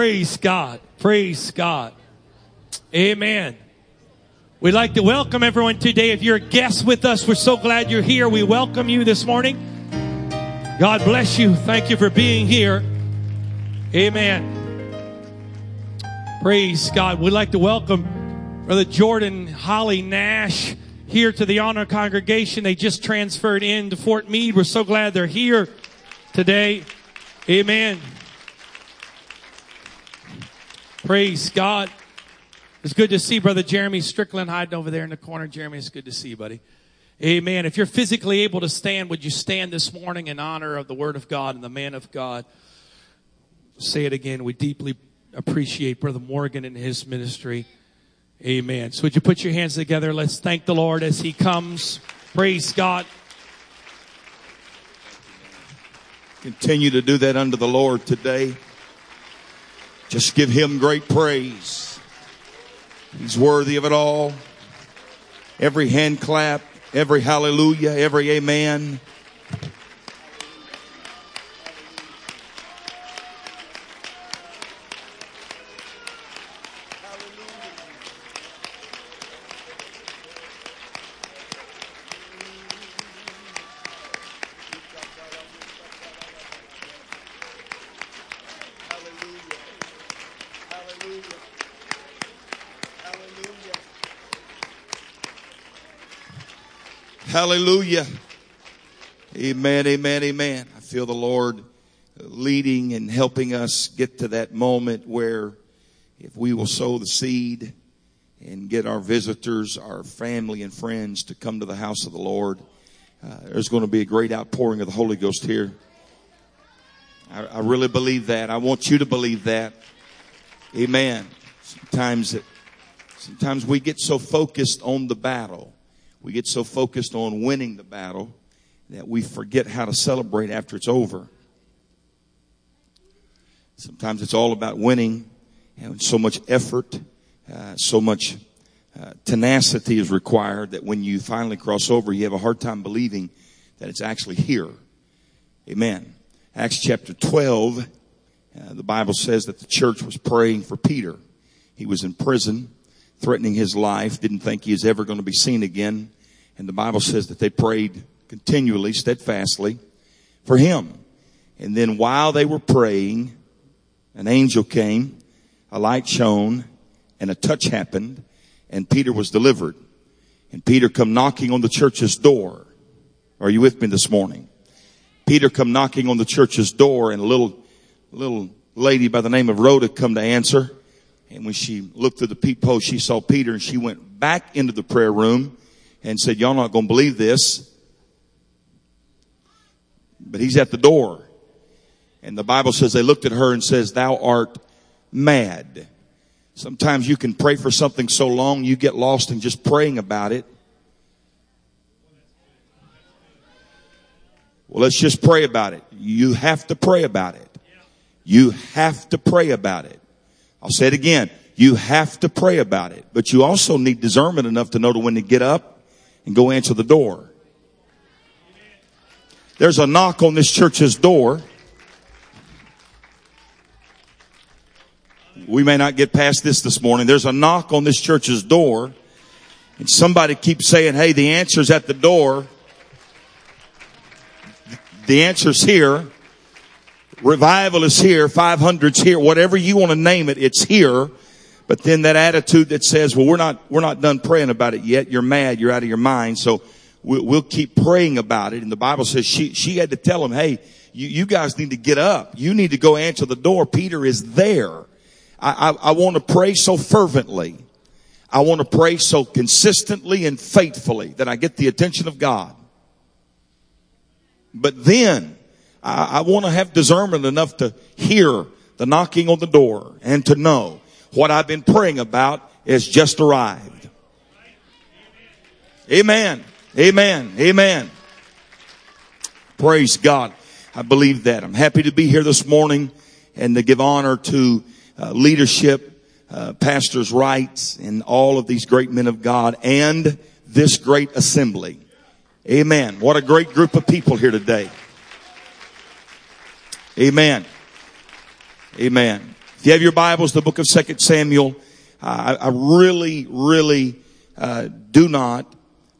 Praise God. Praise God. Amen. We'd like to welcome everyone today. If you're a guest with us, we're so glad you're here. We welcome you this morning. God bless you. Thank you for being here. Amen. Praise God. We'd like to welcome Brother Jordan Holly Nash here to the honor congregation. They just transferred in to Fort Meade. We're so glad they're here today. Amen. Praise God. It's good to see Brother Jeremy Strickland hiding over there in the corner. Jeremy, it's good to see you, buddy. Amen. If you're physically able to stand, would you stand this morning in honor of the Word of God and the man of God? Say it again. We deeply appreciate Brother Morgan and his ministry. Amen. So would you put your hands together? Let's thank the Lord as he comes. Praise God. Continue to do that unto the Lord today. Just give him great praise. He's worthy of it all. Every hand clap, every hallelujah, every amen. Hallelujah. Amen, amen, amen. I feel the Lord leading and helping us get to that moment where if we will sow the seed and get our visitors, our family and friends to come to the house of the Lord, uh, there's going to be a great outpouring of the Holy Ghost here. I, I really believe that. I want you to believe that. Amen. Sometimes, it, sometimes we get so focused on the battle we get so focused on winning the battle that we forget how to celebrate after it's over. Sometimes it's all about winning and so much effort, uh, so much uh, tenacity is required that when you finally cross over, you have a hard time believing that it's actually here. Amen. Acts chapter 12, uh, the Bible says that the church was praying for Peter. He was in prison threatening his life, didn't think he was ever going to be seen again. And the Bible says that they prayed continually, steadfastly for him. And then while they were praying, an angel came, a light shone, and a touch happened, and Peter was delivered. And Peter come knocking on the church's door. Are you with me this morning? Peter come knocking on the church's door and a little, little lady by the name of Rhoda come to answer. And when she looked through the peephole, she saw Peter and she went back into the prayer room and said, y'all not going to believe this. But he's at the door. And the Bible says they looked at her and says, thou art mad. Sometimes you can pray for something so long you get lost in just praying about it. Well, let's just pray about it. You have to pray about it. You have to pray about it. I'll say it again. You have to pray about it, but you also need discernment enough to know to when to get up and go answer the door. There's a knock on this church's door. We may not get past this this morning. There's a knock on this church's door and somebody keeps saying, Hey, the answer's at the door. The answer's here. Revival is here. 500's here. Whatever you want to name it, it's here. But then that attitude that says, well, we're not, we're not done praying about it yet. You're mad. You're out of your mind. So we'll, we'll keep praying about it. And the Bible says she, she had to tell him, hey, you, you guys need to get up. You need to go answer the door. Peter is there. I, I, I want to pray so fervently. I want to pray so consistently and faithfully that I get the attention of God. But then I, I want to have discernment enough to hear the knocking on the door and to know what I've been praying about has just arrived. Amen. Amen. Amen. Praise God. I believe that. I'm happy to be here this morning and to give honor to uh, leadership, uh, pastors' rights, and all of these great men of God and this great assembly. Amen. What a great group of people here today. Amen. Amen. If you have your Bibles, the book of Second Samuel, I, I, really, really uh, do not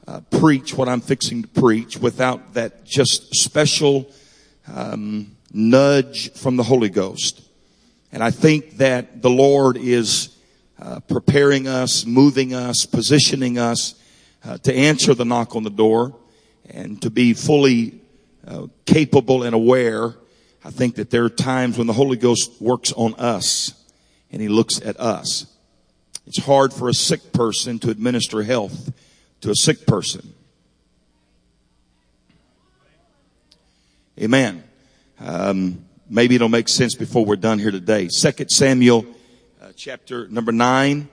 uh, preach what I'm fixing to preach without that just special um, nudge from the Holy Ghost. And I think that the Lord is uh, preparing us, moving us, positioning us uh, to answer the knock on the door and to be fully uh, capable and aware. I think that there are times when the Holy Ghost works on us and He looks at us. It's hard for a sick person to administer health to a sick person. Amen. Um, maybe it'll make sense before we're done here today. Second Samuel, uh, chapter number nine.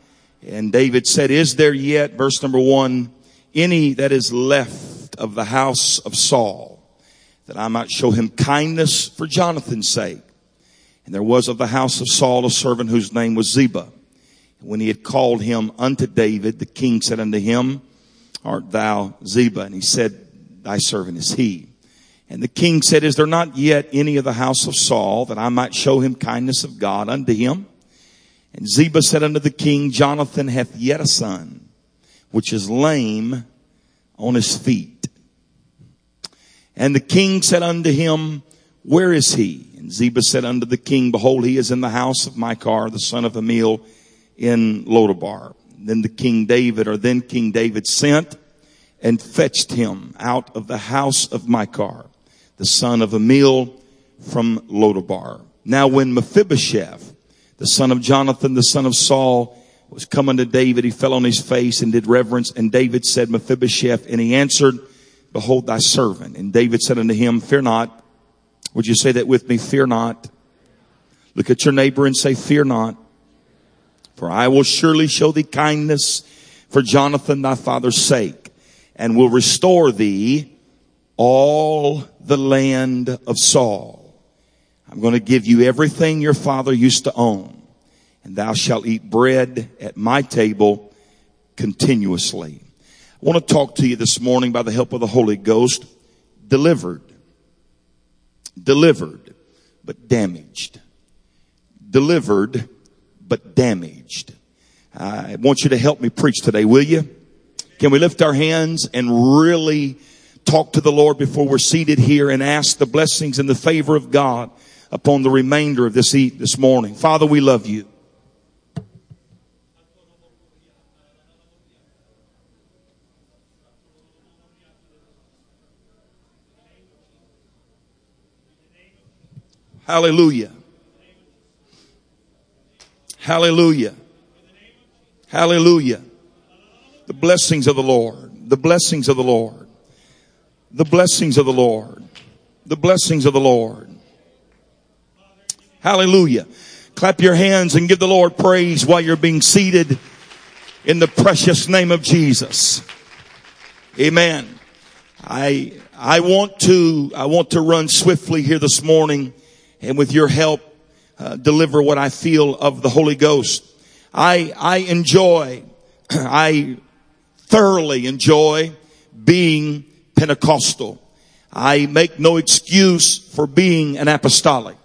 And David said, is there yet, verse number one, any that is left of the house of Saul that I might show him kindness for Jonathan's sake? And there was of the house of Saul a servant whose name was Ziba. When he had called him unto David, the king said unto him, art thou Ziba? And he said, thy servant is he. And the king said, is there not yet any of the house of Saul that I might show him kindness of God unto him? And Ziba said unto the king, Jonathan hath yet a son, which is lame on his feet. And the king said unto him, where is he? And Ziba said unto the king, behold, he is in the house of Machir, the son of Ammiel in Lodebar. Then the king David, or then King David sent and fetched him out of the house of Machir the son of Ammiel from Lodebar. Now when Mephibosheth, the son of Jonathan, the son of Saul, was coming to David, he fell on his face and did reverence. And David said, Mephibosheth, and he answered, behold thy servant. And David said unto him, fear not. Would you say that with me? Fear not. Look at your neighbor and say, fear not. For I will surely show thee kindness for Jonathan thy father's sake and will restore thee all the land of Saul. I'm going to give you everything your father used to own, and thou shalt eat bread at my table continuously. I want to talk to you this morning by the help of the Holy Ghost. Delivered. Delivered, but damaged. Delivered, but damaged. I want you to help me preach today, will you? Can we lift our hands and really talk to the Lord before we're seated here and ask the blessings and the favor of God upon the remainder of this this morning. Father, we love you. Hallelujah. Hallelujah. Hallelujah. The blessings of the Lord. The blessings of the Lord the blessings of the Lord. The blessings of the Lord. Hallelujah. Clap your hands and give the Lord praise while you're being seated in the precious name of Jesus. Amen. I, I want to, I want to run swiftly here this morning and with your help, uh, deliver what I feel of the Holy Ghost. I, I enjoy, I thoroughly enjoy being Pentecostal. I make no excuse for being an apostolic.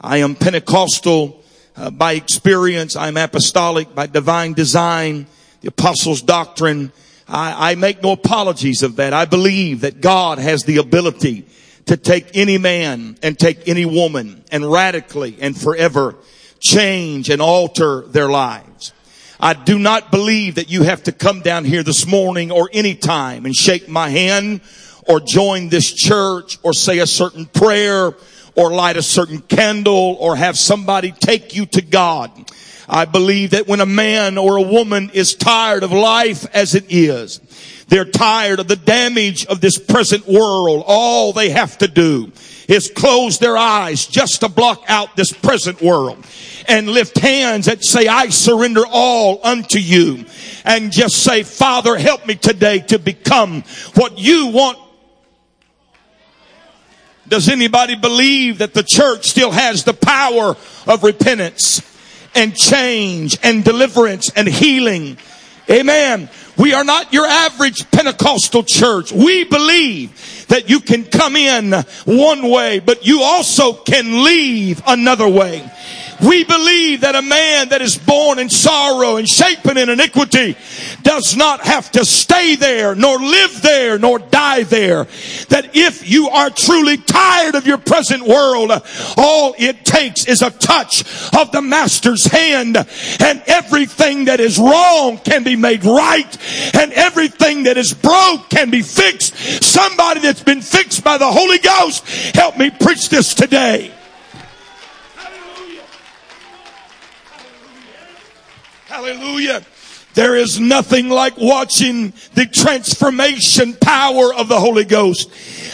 I am Pentecostal uh, by experience. I'm apostolic by divine design, the apostles' doctrine. I, I make no apologies of that. I believe that God has the ability to take any man and take any woman and radically and forever change and alter their lives. I do not believe that you have to come down here this morning or any time and shake my hand or join this church or say a certain prayer or light a certain candle or have somebody take you to God. I believe that when a man or a woman is tired of life as it is, they're tired of the damage of this present world. All they have to do is close their eyes just to block out this present world and lift hands that say, I surrender all unto you and just say, Father, help me today to become what you want does anybody believe that the church still has the power of repentance and change and deliverance and healing? Amen. We are not your average Pentecostal church. We believe that you can come in one way, but you also can leave another way. We believe that a man that is born in sorrow and shapen in iniquity does not have to stay there, nor live there, nor die there. That if you are truly tired of your present world, all it takes is a touch of the master's hand and everything that is wrong can be made right and everything that is broke can be fixed. Somebody that's been fixed by the Holy Ghost, help me preach this today. Hallelujah. There is nothing like watching the transformation power of the Holy Ghost.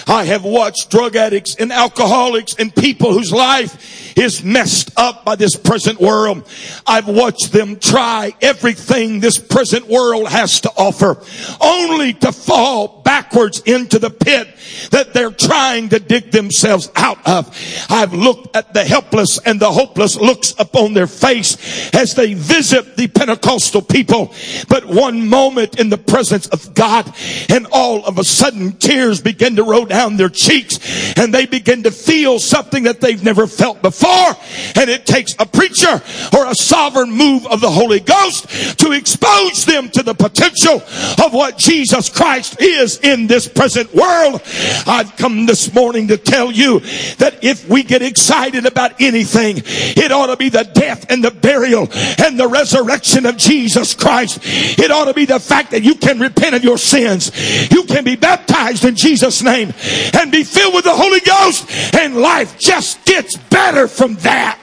I have watched drug addicts and alcoholics and people whose life is messed up by this present world. I've watched them try everything this present world has to offer only to fall backwards into the pit that they're trying to dig themselves out of. I've looked at the helpless and the hopeless looks upon their face as they visit the Pentecostal people. But one moment in the presence of God and all of a sudden tears begin to roll down their cheeks and they begin to feel something that they've never felt before. And it takes a preacher or a sovereign move of the Holy Ghost to expose them to the potential of what Jesus Christ is in this present world. I've come this morning to tell you that if we get excited about anything, it ought to be the death and the burial and the resurrection of Jesus Christ. It ought to be the fact that you can repent of your sins. You can be baptized in Jesus' name and be filled with the Holy Ghost and life just gets better from that.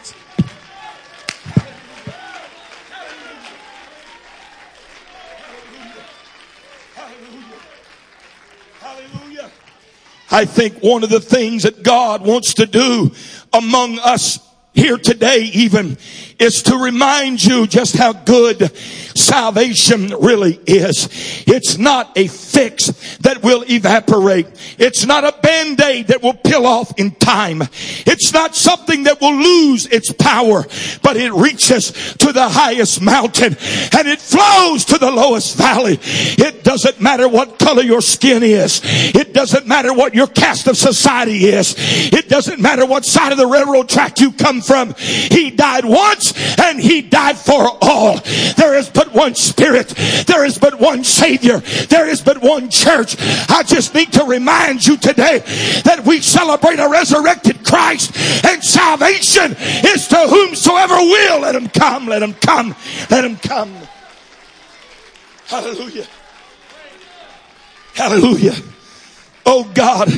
I think one of the things that God wants to do among us here today even is to remind you just how good salvation really is. It's not a fix that will evaporate. It's not a band-aid that will peel off in time. It's not something that will lose its power, but it reaches to the highest mountain and it flows to the lowest valley. It doesn't matter what color your skin is. It doesn't matter what your caste of society is. It doesn't matter what side of the railroad track you come from. He died once and he died for all. There is but one spirit. There is but one savior. There is but one church. I just need to remind you today that we celebrate a resurrected Christ and salvation is to whomsoever will. Let him come. Let him come. Let him come. Hallelujah. Hallelujah. Oh God,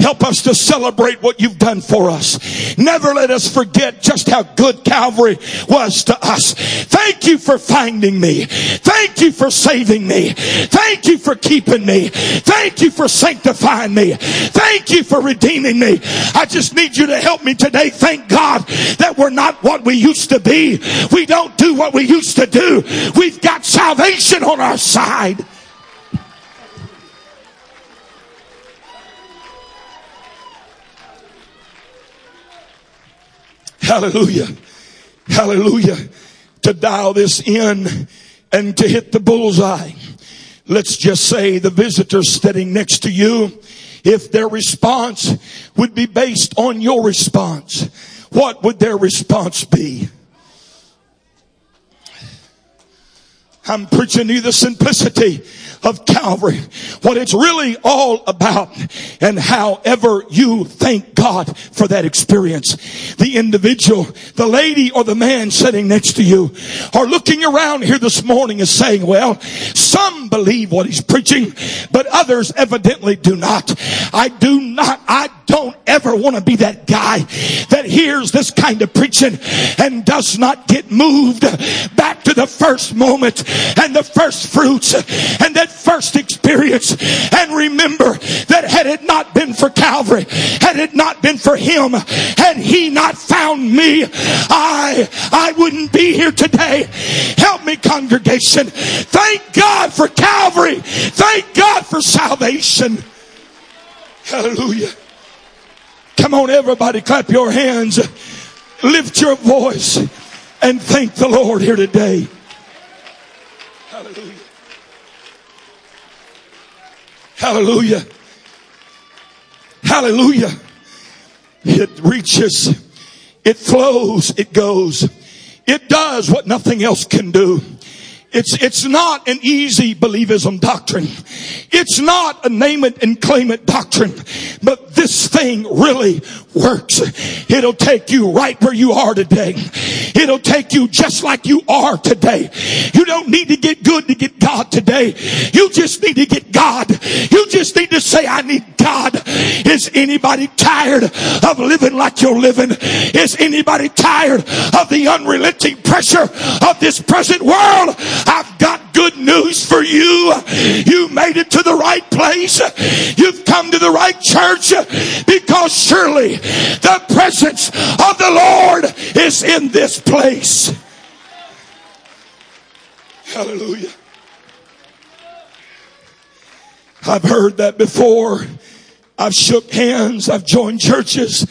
help us to celebrate what you've done for us. Never let us forget just how good Calvary was to us. Thank you for finding me. Thank you for saving me. Thank you for keeping me. Thank you for sanctifying me. Thank you for redeeming me. I just need you to help me today. Thank God that we're not what we used to be. We don't do what we used to do. We've got salvation on our side. Hallelujah. Hallelujah. To dial this in and to hit the bullseye. Let's just say the visitor sitting next to you, if their response would be based on your response, what would their response be? I'm preaching you the simplicity of Calvary, what it's really all about, and however you thank God for that experience. The individual, the lady or the man sitting next to you are looking around here this morning and saying, well, some believe what he's preaching, but others evidently do not. I do not, I don't ever want to be that guy that hears this kind of preaching and does not get moved back to the first moment and the first fruits and that first experience and remember that had it not been for Calvary, had it not been for him, had he not found me, I, I wouldn't be here today. Help me congregation. Thank God for Calvary. Thank God for salvation. Hallelujah. Come on, everybody, clap your hands. Lift your voice and thank the Lord here today. Hallelujah. Hallelujah. Hallelujah. It reaches It flows. It goes. It does what nothing else can do. It's, it's not an easy believism doctrine. It's not a name it and claim it doctrine. But this thing really works. It'll take you right where you are today. It'll take you just like you are today. You don't need to get good to get God today. You just need to get God. You just need to say, I need God. Is anybody tired of living like you're living? Is anybody tired of the unrelenting pressure of this present world? I've got good news for you. You made it to the right place. You've come to the right church because surely the presence of the Lord is in this place. Hallelujah. I've heard that before. I've shook hands. I've joined churches.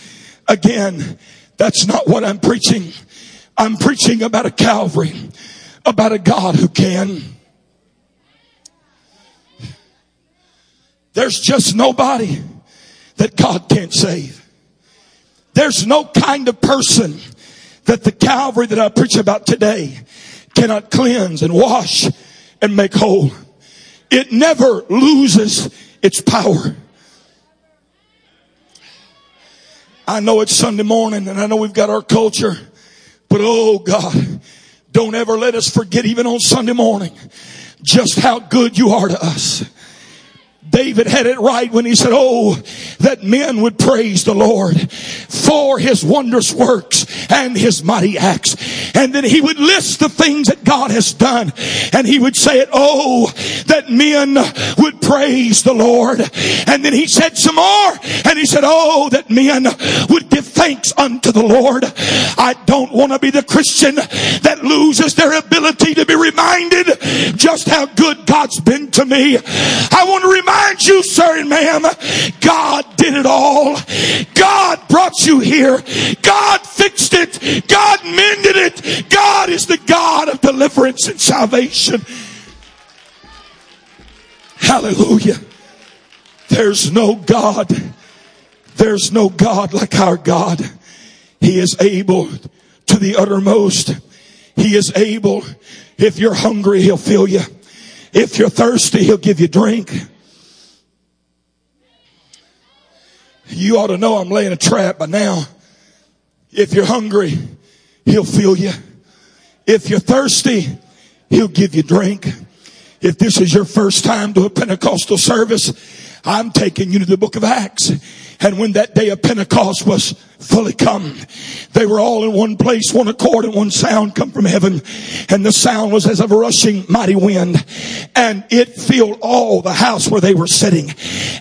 Again, that's not what I'm preaching. I'm preaching about a Calvary, about a God who can. There's just nobody that God can't save. There's no kind of person that the Calvary that I preach about today cannot cleanse and wash and make whole. It never loses its power. I know it's Sunday morning and I know we've got our culture, but oh God, don't ever let us forget even on Sunday morning just how good you are to us. David had it right when he said, Oh, that men would praise the Lord for his wondrous works and his mighty acts. And then he would list the things that God has done. And he would say it, Oh, that men would praise the Lord. And then he said some more. And he said, Oh, that men would give thanks unto the Lord. I don't want to be the Christian that loses their ability to be reminded just how good God's been to me. I want to remind you, sir and ma'am, God did it all. God brought you here. God fixed it. God mended it. God is the God of deliverance and salvation. Hallelujah. There's no God. There's no God like our God. He is able to the uttermost. He is able. If you're hungry, He'll fill you. If you're thirsty, He'll give you drink. You ought to know I'm laying a trap by now. If you're hungry, he'll fill you. If you're thirsty, he'll give you drink. If this is your first time to a Pentecostal service, I'm taking you to the book of Acts. And when that day of Pentecost was fully come, they were all in one place, one accord and one sound come from heaven. And the sound was as of a rushing mighty wind. And it filled all the house where they were sitting.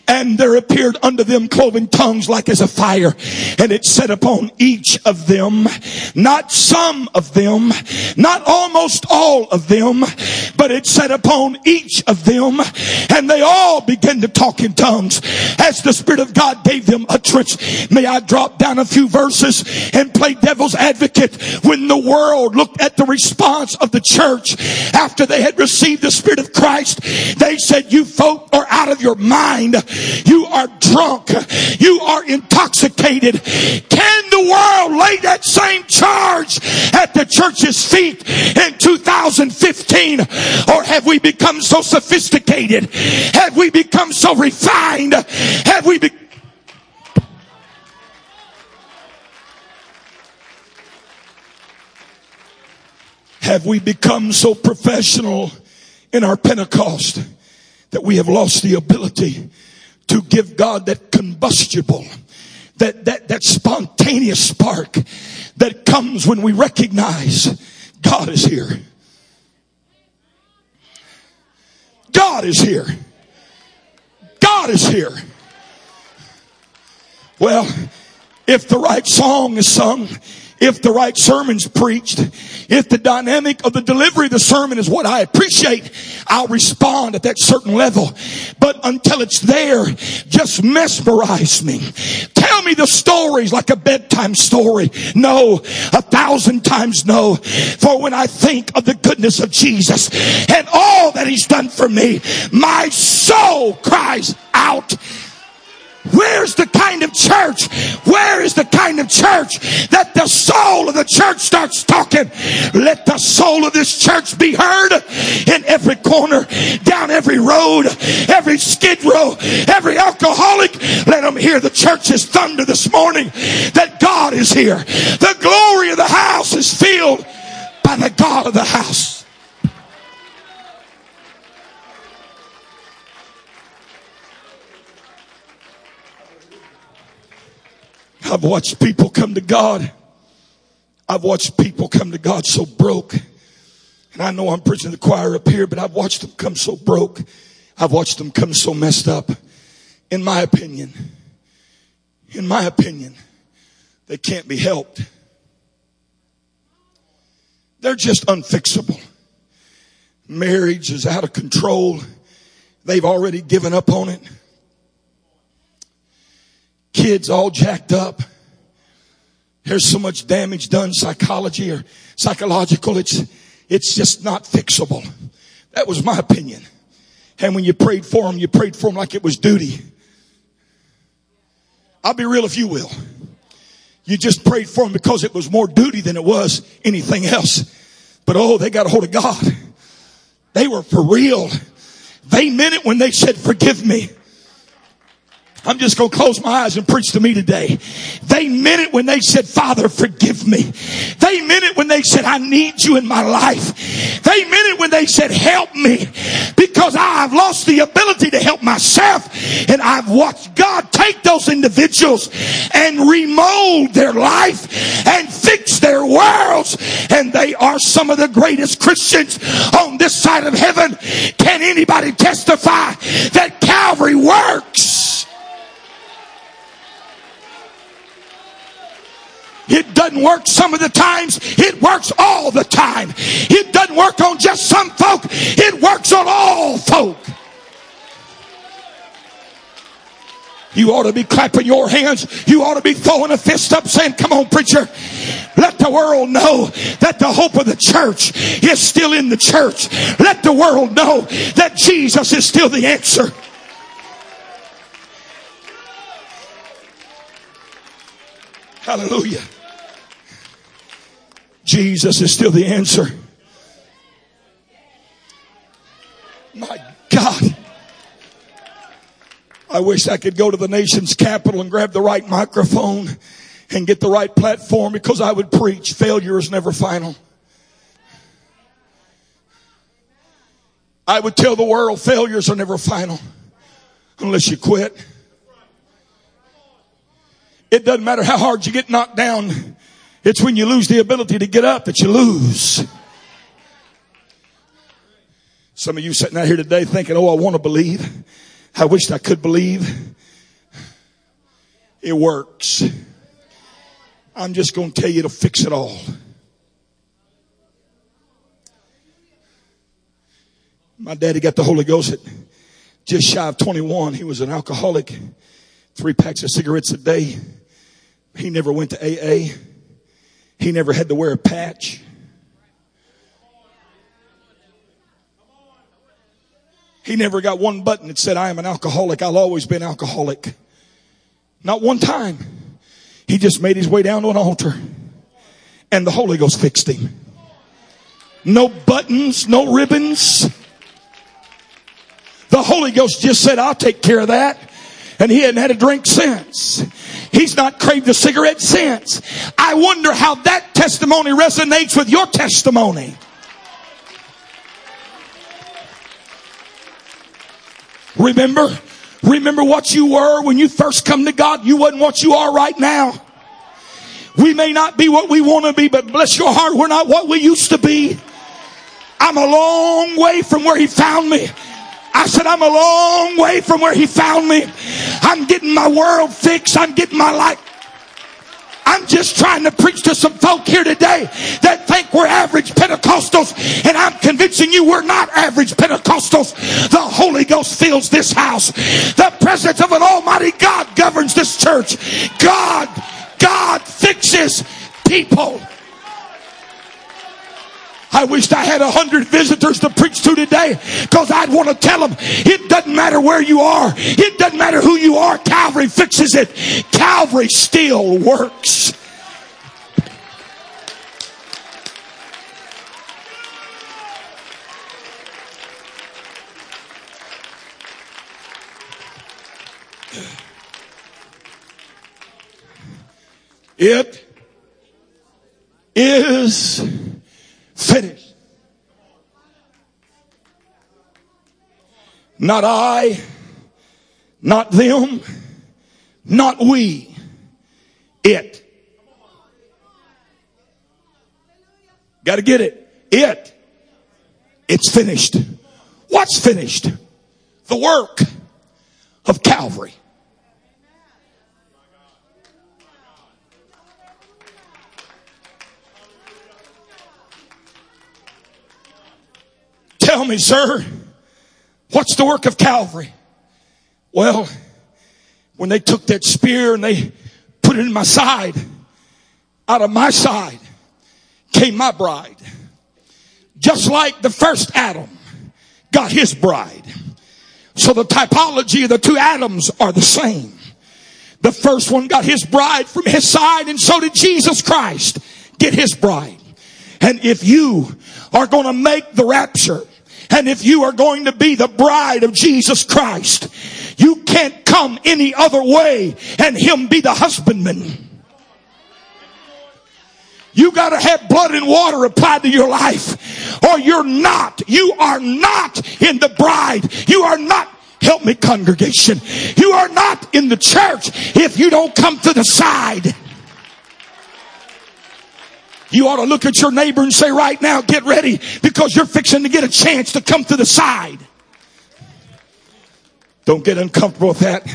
And there appeared unto them cloven tongues like as a fire. And it set upon each of them, not some of them, not almost all of them, but it set upon each of them. And they all began to talk in tongues as the Spirit of God gave them a utterance. May I drop down a few verses and play devil's advocate when the world looked at the response of the church after they had received the Spirit of Christ. They said, you folk are out of your mind. You are drunk. You are intoxicated. Can the world lay that same charge at the church's feet in 2015? Or have we become so sophisticated? Have we become so refined? Have we become Have we become so professional in our Pentecost that we have lost the ability to give God that combustible, that, that, that spontaneous spark that comes when we recognize God is here. God is here. God is here. Well, if the right song is sung, if the right sermon's preached, if the dynamic of the delivery of the sermon is what I appreciate, I'll respond at that certain level. But until it's there, just mesmerize me. Tell me the stories like a bedtime story. No, a thousand times no. For when I think of the goodness of Jesus and all that he's done for me, my soul cries out, Where's the kind of church? Where is the kind of church that the soul of the church starts talking? Let the soul of this church be heard in every corner, down every road, every skid row, every alcoholic. Let them hear the church's thunder this morning that God is here. The glory of the house is filled by the God of the house. I've watched people come to God. I've watched people come to God so broke. And I know I'm preaching the choir up here, but I've watched them come so broke. I've watched them come so messed up. In my opinion, in my opinion, they can't be helped. They're just unfixable. Marriage is out of control. They've already given up on it kids all jacked up. There's so much damage done psychology or psychological. It's, it's just not fixable. That was my opinion. And when you prayed for them, you prayed for them like it was duty. I'll be real if you will. You just prayed for them because it was more duty than it was anything else. But oh, they got a hold of God. They were for real. They meant it when they said, forgive me. I'm just going to close my eyes and preach to me today. They meant it when they said, Father, forgive me. They meant it when they said, I need you in my life. They meant it when they said, help me because I've lost the ability to help myself. And I've watched God take those individuals and remold their life and fix their worlds. And they are some of the greatest Christians on this side of heaven. Can anybody testify that Calvary works? It doesn't work some of the times. It works all the time. It doesn't work on just some folk. It works on all folk. You ought to be clapping your hands. You ought to be throwing a fist up saying, come on, preacher. Let the world know that the hope of the church is still in the church. Let the world know that Jesus is still the answer. Hallelujah. Jesus is still the answer. My God. I wish I could go to the nation's capital and grab the right microphone and get the right platform because I would preach failure is never final. I would tell the world failures are never final unless you quit. It doesn't matter how hard you get knocked down. It's when you lose the ability to get up that you lose. Some of you sitting out here today thinking, oh, I want to believe. I wished I could believe. It works. I'm just going to tell you to fix it all. My daddy got the Holy Ghost at just shy of 21. He was an alcoholic, three packs of cigarettes a day. He never went to AA. He never had to wear a patch. He never got one button that said, I am an alcoholic. I'll always be an alcoholic. Not one time. He just made his way down to an altar and the Holy Ghost fixed him. No buttons, no ribbons. The Holy Ghost just said, I'll take care of that. And he hadn't had a drink since. He's not craved a cigarette since. I wonder how that testimony resonates with your testimony. Remember, remember what you were when you first come to God. You wasn't what you are right now. We may not be what we want to be, but bless your heart, we're not what we used to be. I'm a long way from where he found me. I said, I'm a long way from where he found me. I'm getting my world fixed. I'm getting my life. I'm just trying to preach to some folk here today that think we're average Pentecostals, and I'm convincing you we're not average Pentecostals. The Holy Ghost fills this house. The presence of an Almighty God governs this church. God, God fixes people. I wished I had a hundred visitors to preach to today because I'd want to tell them it doesn't matter where you are. It doesn't matter who you are. Calvary fixes it. Calvary still works. It is finished. Not I, not them, not we. It. Got to get it. It. It's finished. What's finished? The work of Calvary. Tell me, sir, what's the work of Calvary? Well, when they took that spear and they put it in my side, out of my side came my bride. Just like the first Adam got his bride. So the typology of the two Adams are the same. The first one got his bride from his side and so did Jesus Christ get his bride. And if you are going to make the rapture, and if you are going to be the bride of Jesus Christ, you can't come any other way and him be the husbandman. You gotta have blood and water applied to your life or you're not, you are not in the bride. You are not Help me, congregation. You are not in the church if you don't come to the side. You ought to look at your neighbor and say, right now, get ready because you're fixing to get a chance to come to the side. Don't get uncomfortable with that.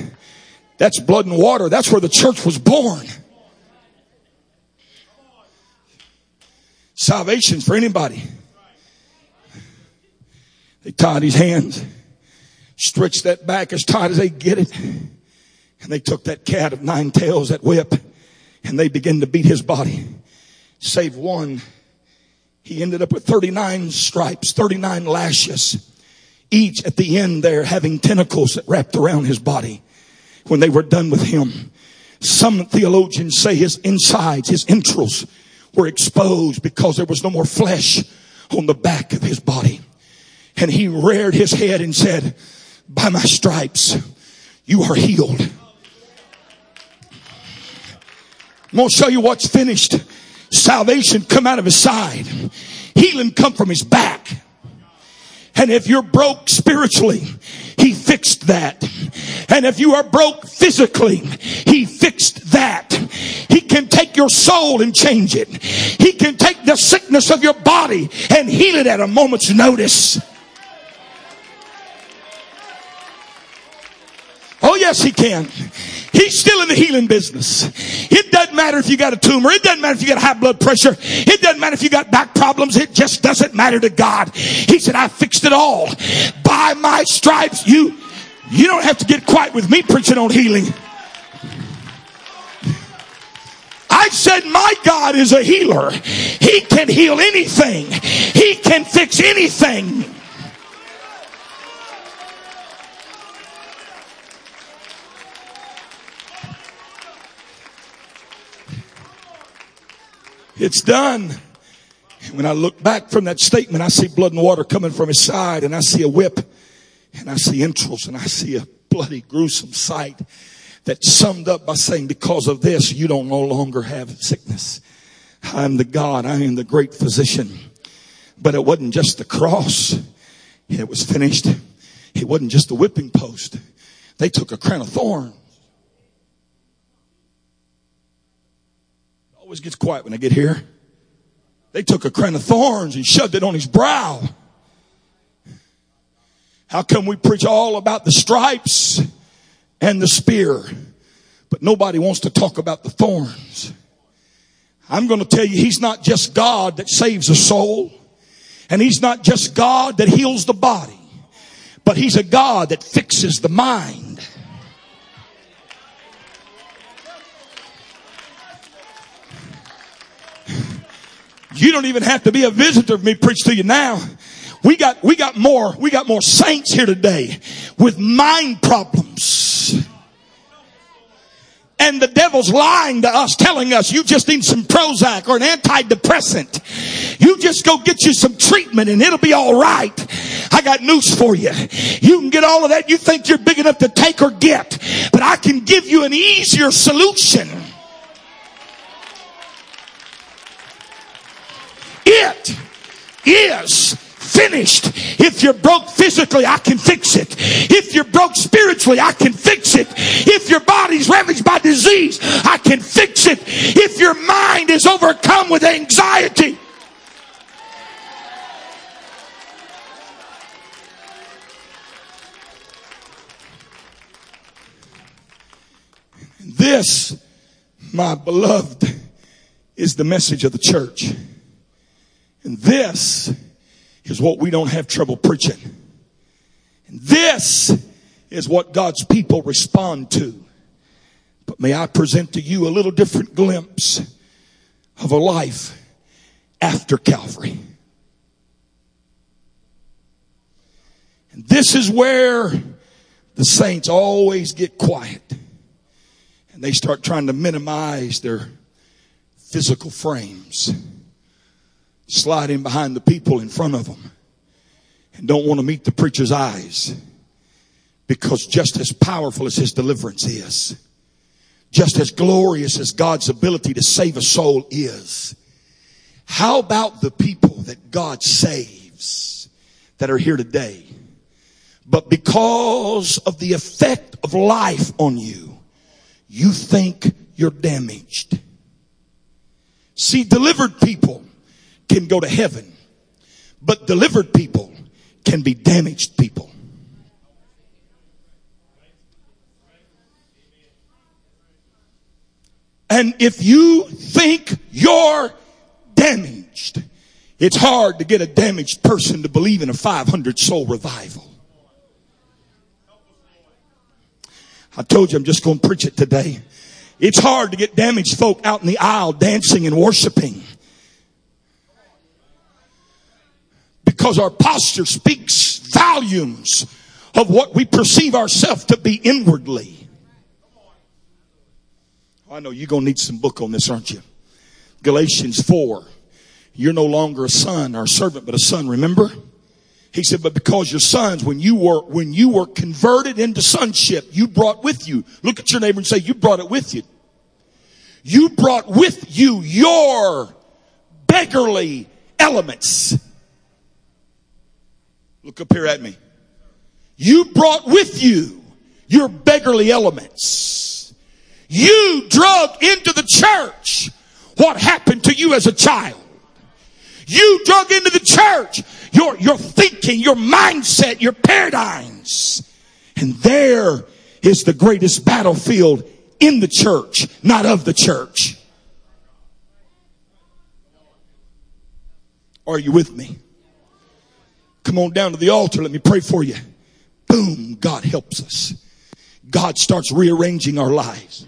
That's blood and water. That's where the church was born. Salvation for anybody. They tied his hands, stretched that back as tight as they get it, and they took that cat of nine tails, that whip, and they began to beat his body save one. He ended up with 39 stripes, 39 lashes, each at the end there having tentacles that wrapped around his body when they were done with him. Some theologians say his insides, his entrails were exposed because there was no more flesh on the back of his body. And he reared his head and said, by my stripes, you are healed. I'm going to show you what's finished salvation come out of his side. Healing come from his back. And if you're broke spiritually, he fixed that. And if you are broke physically, he fixed that. He can take your soul and change it. He can take the sickness of your body and heal it at a moment's notice. Oh yes, he can. He's still in the healing business. It doesn't matter if you got a tumor. It doesn't matter if you got high blood pressure. It doesn't matter if you got back problems. It just doesn't matter to God. He said, I fixed it all. By my stripes, you, you don't have to get quiet with me preaching on healing. I said, my God is a healer. He can heal anything. He can fix anything. It's done. And when I look back from that statement, I see blood and water coming from his side, and I see a whip, and I see entrails, and I see a bloody, gruesome sight that summed up by saying, because of this, you don't no longer have sickness. I am the God. I am the great physician. But it wasn't just the cross. It was finished. It wasn't just the whipping post. They took a crown of thorns always gets quiet when I get here. They took a crown of thorns and shoved it on his brow. How come we preach all about the stripes and the spear, but nobody wants to talk about the thorns? I'm going to tell you, he's not just God that saves a soul, and he's not just God that heals the body, but he's a God that fixes the mind. You don't even have to be a visitor of me preach to you now. We got, we got more, we got more saints here today with mind problems. And the devil's lying to us, telling us you just need some Prozac or an antidepressant. You just go get you some treatment and it'll be all right. I got news for you. You can get all of that you think you're big enough to take or get, but I can give you an easier solution. It is finished. If you're broke physically, I can fix it. If you're broke spiritually, I can fix it. If your body's ravaged by disease, I can fix it. If your mind is overcome with anxiety, This, my beloved, is the message of the church. And this is what we don't have trouble preaching. And this is what God's people respond to. But may I present to you a little different glimpse of a life after Calvary. And this is where the saints always get quiet and they start trying to minimize their physical frames slide in behind the people in front of them and don't want to meet the preacher's eyes because just as powerful as his deliverance is, just as glorious as God's ability to save a soul is, how about the people that God saves that are here today? But because of the effect of life on you, you think you're damaged. See, delivered people can go to heaven, but delivered people can be damaged people. And if you think you're damaged, it's hard to get a damaged person to believe in a 500 soul revival. I told you I'm just going to preach it today. It's hard to get damaged folk out in the aisle dancing and worshiping. Because our posture speaks volumes of what we perceive ourselves to be inwardly. Oh, I know you're going to need some book on this, aren't you? Galatians 4. You're no longer a son or a servant, but a son, remember? He said, but because you're sons, when you were, when you were converted into sonship, you brought with you. Look at your neighbor and say, you brought it with you. You brought with you your beggarly elements. Look up here at me. You brought with you your beggarly elements. You drug into the church what happened to you as a child. You drug into the church your, your thinking, your mindset, your paradigms. And there is the greatest battlefield in the church, not of the church. Are you with me? Come on down to the altar. Let me pray for you. Boom. God helps us. God starts rearranging our lives.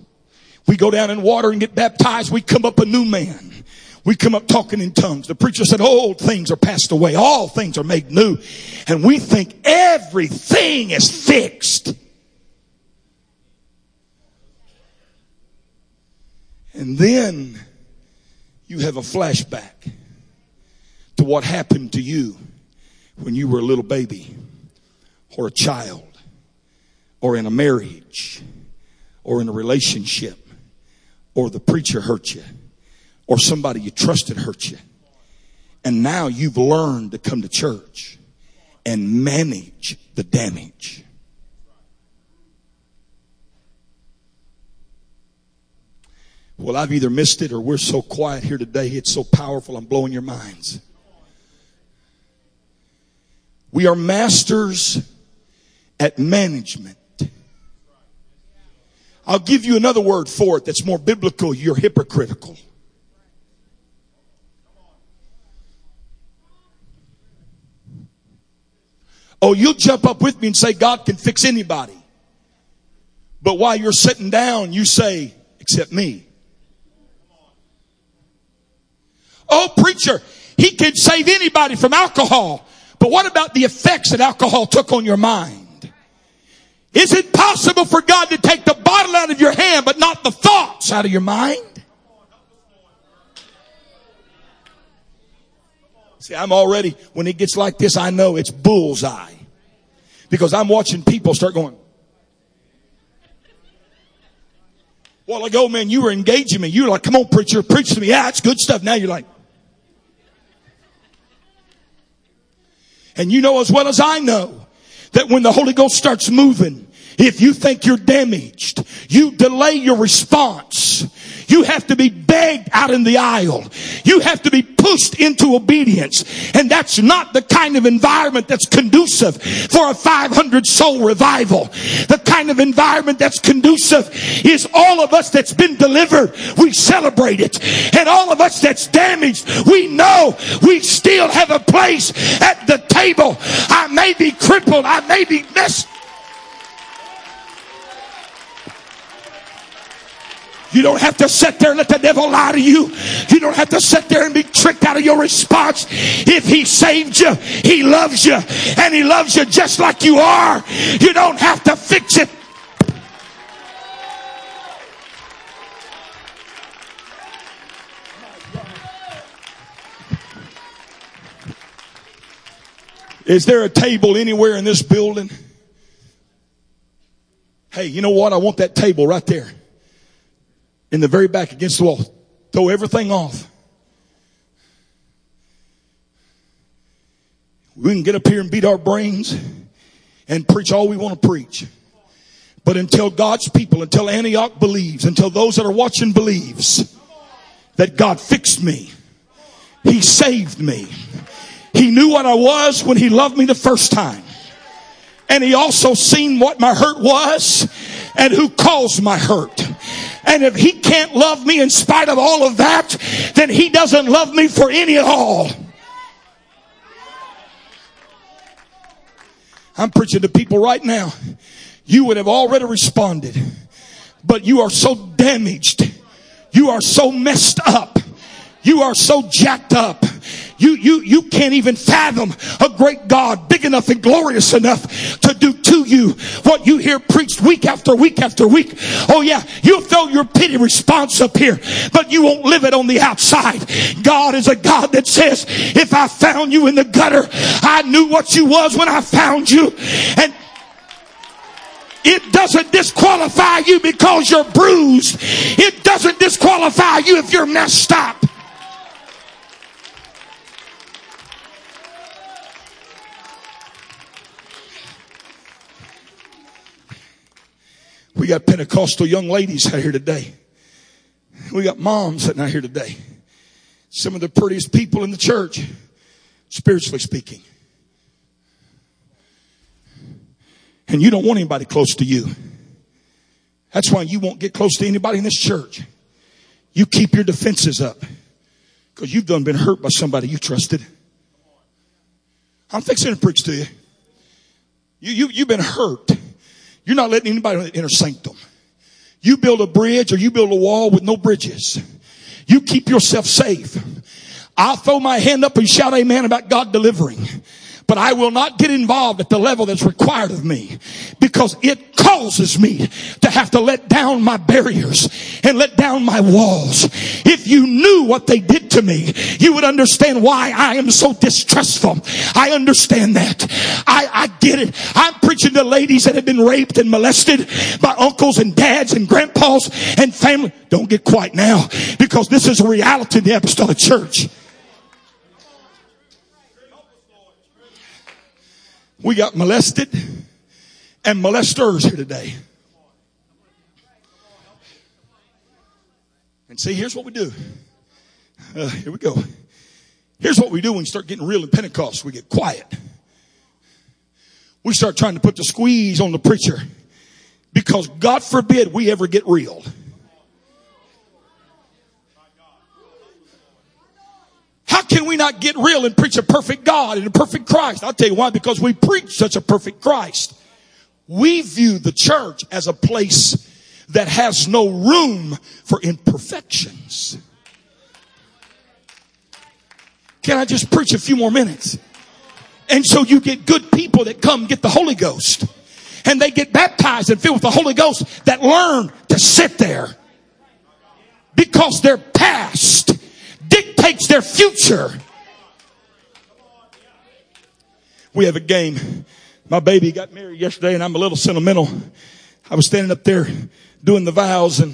We go down in water and get baptized. We come up a new man. We come up talking in tongues. The preacher said, old things are passed away. All things are made new. And we think everything is fixed. And then you have a flashback to what happened to you when you were a little baby or a child or in a marriage or in a relationship or the preacher hurt you or somebody you trusted hurt you. And now you've learned to come to church and manage the damage. Well, I've either missed it or we're so quiet here today. It's so powerful. I'm blowing your minds. We are masters at management. I'll give you another word for it that's more biblical. You're hypocritical. Oh, you'll jump up with me and say God can fix anybody. But while you're sitting down, you say, except me. Oh, preacher, he can save anybody from alcohol. But what about the effects that alcohol took on your mind? Is it possible for God to take the bottle out of your hand, but not the thoughts out of your mind? See, I'm already, when it gets like this, I know it's bullseye. Because I'm watching people start going, Well, while ago, oh, man, you were engaging me. You were like, come on, preacher, preach to me. Yeah, it's good stuff. Now you're like, and you know as well as I know that when the Holy Ghost starts moving, if you think you're damaged, you delay your response. You have to be begged out in the aisle. You have to be pushed into obedience. And that's not the kind of environment that's conducive for a 500 soul revival. The kind of environment that's conducive is all of us that's been delivered. We celebrate it. And all of us that's damaged, we know we still have a place at the table. I may be crippled. I may be messed You don't have to sit there and let the devil lie to you. You don't have to sit there and be tricked out of your response. If he saved you, he loves you. And he loves you just like you are. You don't have to fix it. Is there a table anywhere in this building? Hey, you know what? I want that table right there in the very back against the wall. Throw everything off. We can get up here and beat our brains and preach all we want to preach. But until God's people, until Antioch believes, until those that are watching believes that God fixed me, He saved me. He knew what I was when He loved me the first time. And He also seen what my hurt was and who caused my hurt. And if he can't love me in spite of all of that, then he doesn't love me for any at all. I'm preaching to people right now. You would have already responded, but you are so damaged. You are so messed up. You are so jacked up you, you, you can't even fathom a great God big enough and glorious enough to do to you what you hear preached week after week after week. Oh yeah, you'll throw your pity response up here, but you won't live it on the outside. God is a God that says, if I found you in the gutter, I knew what you was when I found you. And it doesn't disqualify you because you're bruised. It doesn't disqualify you if you're messed up. We got Pentecostal young ladies out here today. We got moms sitting out here today. Some of the prettiest people in the church, spiritually speaking. And you don't want anybody close to you. That's why you won't get close to anybody in this church. You keep your defenses up because you've done been hurt by somebody you trusted. I'm fixing to preach to you. You, you, you've been hurt. You're not letting anybody enter sanctum. You build a bridge or you build a wall with no bridges. You keep yourself safe. I'll throw my hand up and shout amen about God delivering but I will not get involved at the level that's required of me because it causes me to have to let down my barriers and let down my walls. If you knew what they did to me, you would understand why I am so distrustful. I understand that. I, I get it. I'm preaching to ladies that have been raped and molested by uncles and dads and grandpas and family. Don't get quiet now because this is a reality in the apostolic church. We got molested and molesters here today. And see, here's what we do. Uh, here we go. Here's what we do when we start getting real in Pentecost. We get quiet. We start trying to put the squeeze on the preacher because God forbid we ever get real. How can we not get real and preach a perfect God and a perfect Christ? I'll tell you why, because we preach such a perfect Christ. We view the church as a place that has no room for imperfections. Can I just preach a few more minutes? And so you get good people that come get the Holy Ghost and they get baptized and filled with the Holy Ghost that learn to sit there because their past dictates their future. We have a game. My baby got married yesterday and I'm a little sentimental. I was standing up there doing the vows and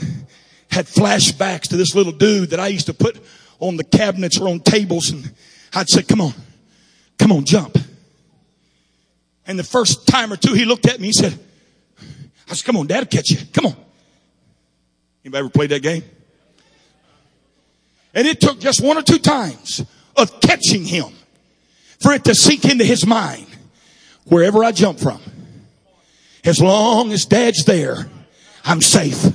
had flashbacks to this little dude that I used to put on the cabinets or on tables and I'd say, come on, come on, jump. And the first time or two he looked at me, he said, I said, come on, dad'll catch you. Come on. Anybody ever played that game? And it took just one or two times of catching him for it to sink into his mind wherever I jump from. As long as dad's there, I'm safe.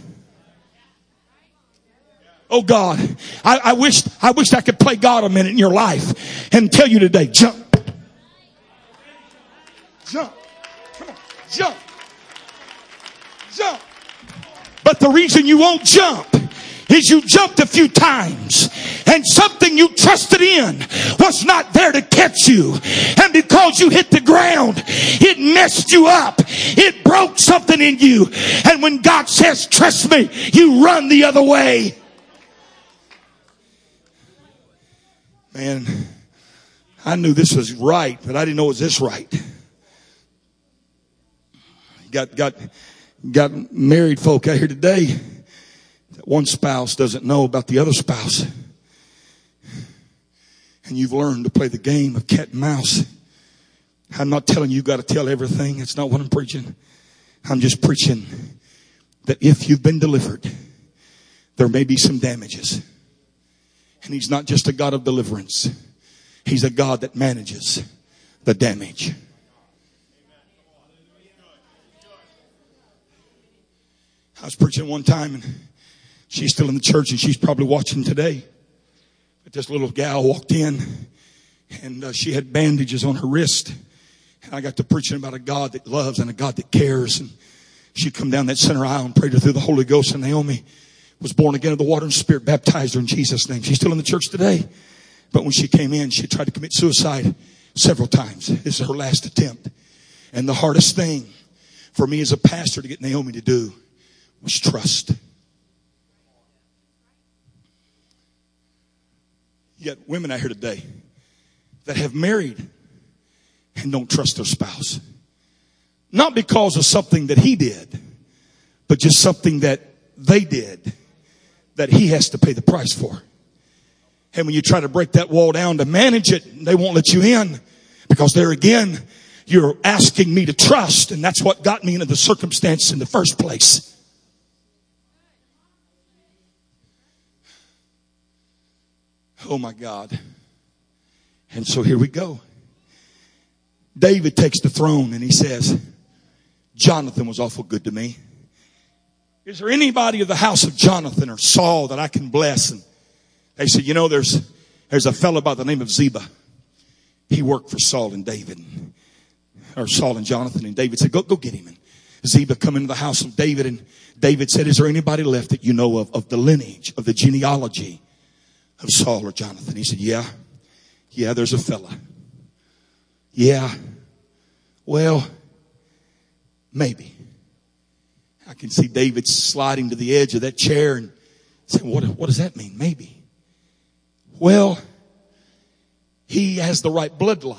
Oh God, I, I wish, I wish I could play God a minute in your life and tell you today, jump. Jump. Come on. Jump. Jump. But the reason you won't jump is you jumped a few times and something you trusted in was not there to catch you. And because you hit the ground, it messed you up. It broke something in you. And when God says, trust me, you run the other way. Man, I knew this was right, but I didn't know it was this right. Got, got, got married folk out here today that one spouse doesn't know about the other spouse. And you've learned to play the game of cat and mouse. I'm not telling you, you got to tell everything. That's not what I'm preaching. I'm just preaching that if you've been delivered, there may be some damages. And he's not just a God of deliverance. He's a God that manages the damage. I was preaching one time and she's still in the church and she's probably watching today. But this little gal walked in and uh, she had bandages on her wrist. And I got to preaching about a God that loves and a God that cares. And she come down that center aisle and prayed her through the Holy Ghost and Naomi was born again of the water and spirit, baptized her in Jesus' name. She's still in the church today. But when she came in, she tried to commit suicide several times. This is her last attempt. And the hardest thing for me as a pastor to get Naomi to do was trust. You got women out here today that have married and don't trust their spouse. Not because of something that he did, but just something that they did that he has to pay the price for. And when you try to break that wall down to manage it, they won't let you in because there again, you're asking me to trust and that's what got me into the circumstance in the first place. Oh my God. And so here we go. David takes the throne and he says, Jonathan was awful good to me. Is there anybody of the house of Jonathan or Saul that I can bless? And they said, you know, there's, there's a fellow by the name of Ziba. He worked for Saul and David, or Saul and Jonathan. And David said, go, go get him. And Ziba come into the house of David and David said, is there anybody left that you know of, of the lineage, of the genealogy of Saul or Jonathan? He said, yeah, yeah, there's a fella. Yeah. Well, maybe. I can see David sliding to the edge of that chair and saying, what, what does that mean? Maybe. Well, he has the right bloodline,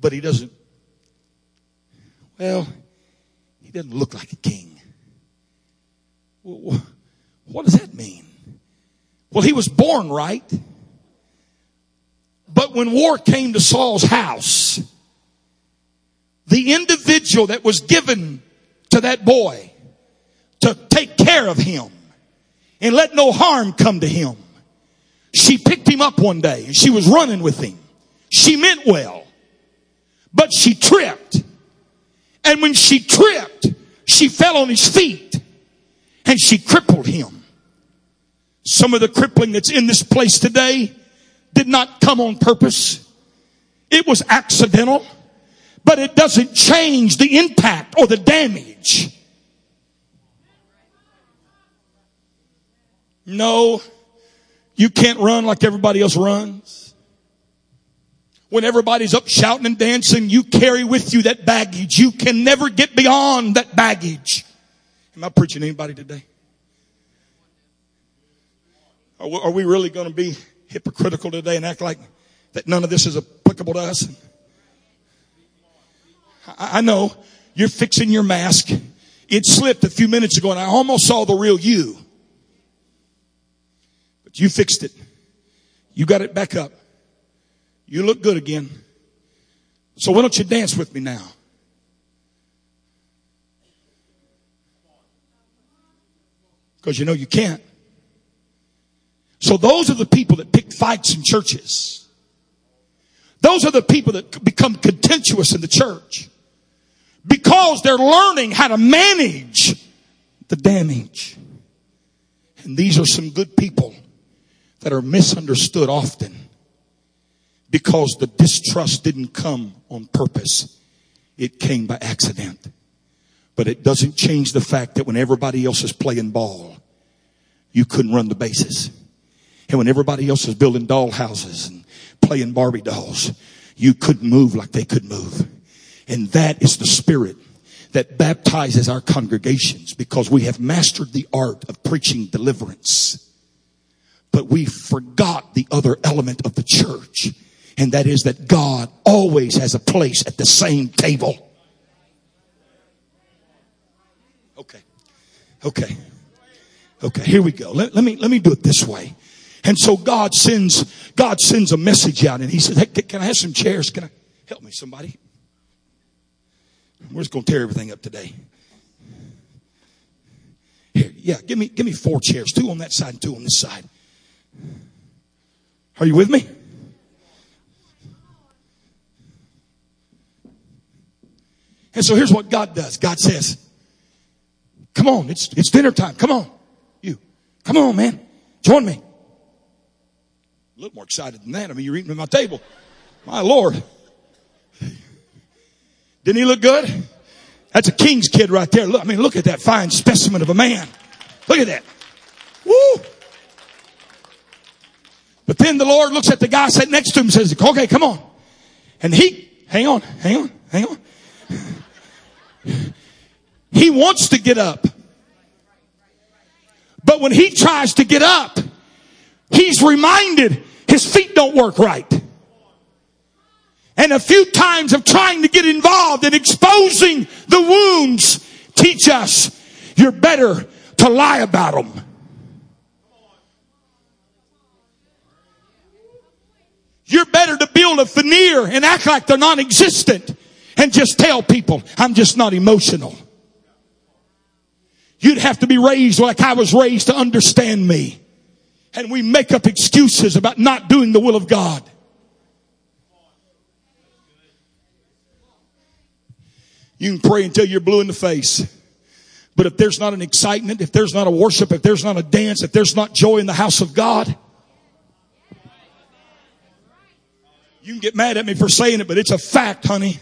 but he doesn't, well, he doesn't look like a king. What does that mean? Well, he was born right. But when war came to Saul's house, the individual that was given to that boy to take care of him and let no harm come to him. She picked him up one day and she was running with him. She meant well, but she tripped. And when she tripped, she fell on his feet and she crippled him. Some of the crippling that's in this place today did not come on purpose. It was accidental but it doesn't change the impact or the damage. No, You can't run like everybody else runs. When everybody's up shouting and dancing, you carry with you that baggage. You can never get beyond that baggage. Am I preaching anybody today? Are we really going to be hypocritical today and act like that none of this is applicable to us? I know you're fixing your mask. It slipped a few minutes ago and I almost saw the real you. But you fixed it. You got it back up. You look good again. So why don't you dance with me now? Because you know you can't. So those are the people that pick fights in churches. Those are the people that become contentious in the church because they're learning how to manage the damage. And these are some good people that are misunderstood often because the distrust didn't come on purpose. It came by accident. But it doesn't change the fact that when everybody else is playing ball, you couldn't run the bases. And when everybody else is building doll houses and playing Barbie dolls, you couldn't move like they could move. And that is the spirit that baptizes our congregations because we have mastered the art of preaching deliverance. But we forgot the other element of the church. And that is that God always has a place at the same table. Okay. Okay. Okay. Here we go. Let, let me, let me do it this way. And so God sends, God sends a message out and he says, hey, can I have some chairs? Can I help me somebody? We're just going to tear everything up today. Here, yeah, give me, give me four chairs, two on that side and two on this side. Are you with me? And so here's what God does. God says, come on, it's, it's dinner time. Come on. You. Come on, man. Join me. A little more excited than that. I mean, you're eating at my table. My Lord. Didn't he look good? That's a king's kid right there. Look, I mean, look at that fine specimen of a man. Look at that. Woo! But then the Lord looks at the guy sitting next to him and says, okay, come on. And he, hang on, hang on, hang on. He wants to get up. But when he tries to get up, he's reminded his feet don't work right and a few times of trying to get involved and exposing the wounds teach us you're better to lie about them. You're better to build a veneer and act like they're non-existent and just tell people, I'm just not emotional. You'd have to be raised like I was raised to understand me. And we make up excuses about not doing the will of God. You can pray until you're blue in the face. But if there's not an excitement, if there's not a worship, if there's not a dance, if there's not joy in the house of God, you can get mad at me for saying it, but it's a fact, honey.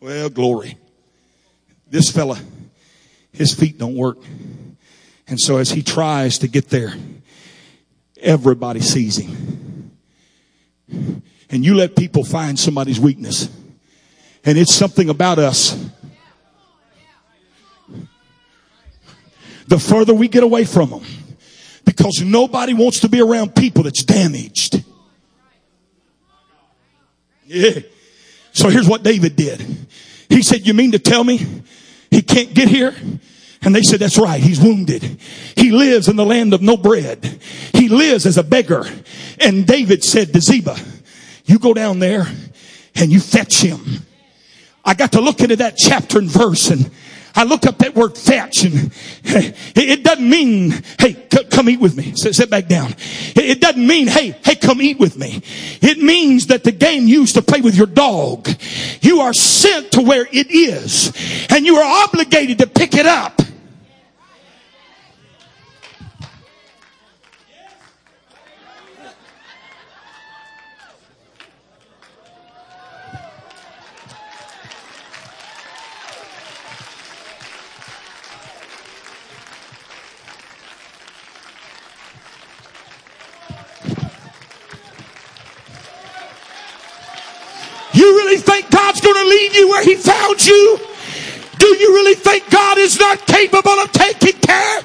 Well, glory. This fella, his feet don't work. And so as he tries to get there, everybody sees him and you let people find somebody's weakness. And it's something about us. The further we get away from them, because nobody wants to be around people that's damaged. Yeah. So here's what David did. He said, you mean to tell me he can't get here? And they said, that's right. He's wounded. He lives in the land of no bread. He lives as a beggar. And David said to Ziba, you go down there and you fetch him. I got to look into that chapter and verse and I looked up that word fetch and it doesn't mean, hey, come eat with me. Sit, back down. It doesn't mean, hey, hey, come eat with me. It means that the game you used to play with your dog, you are sent to where it is and you are obligated to pick it up You really think God's going to leave you where He found you? Do you really think God is not capable of taking care?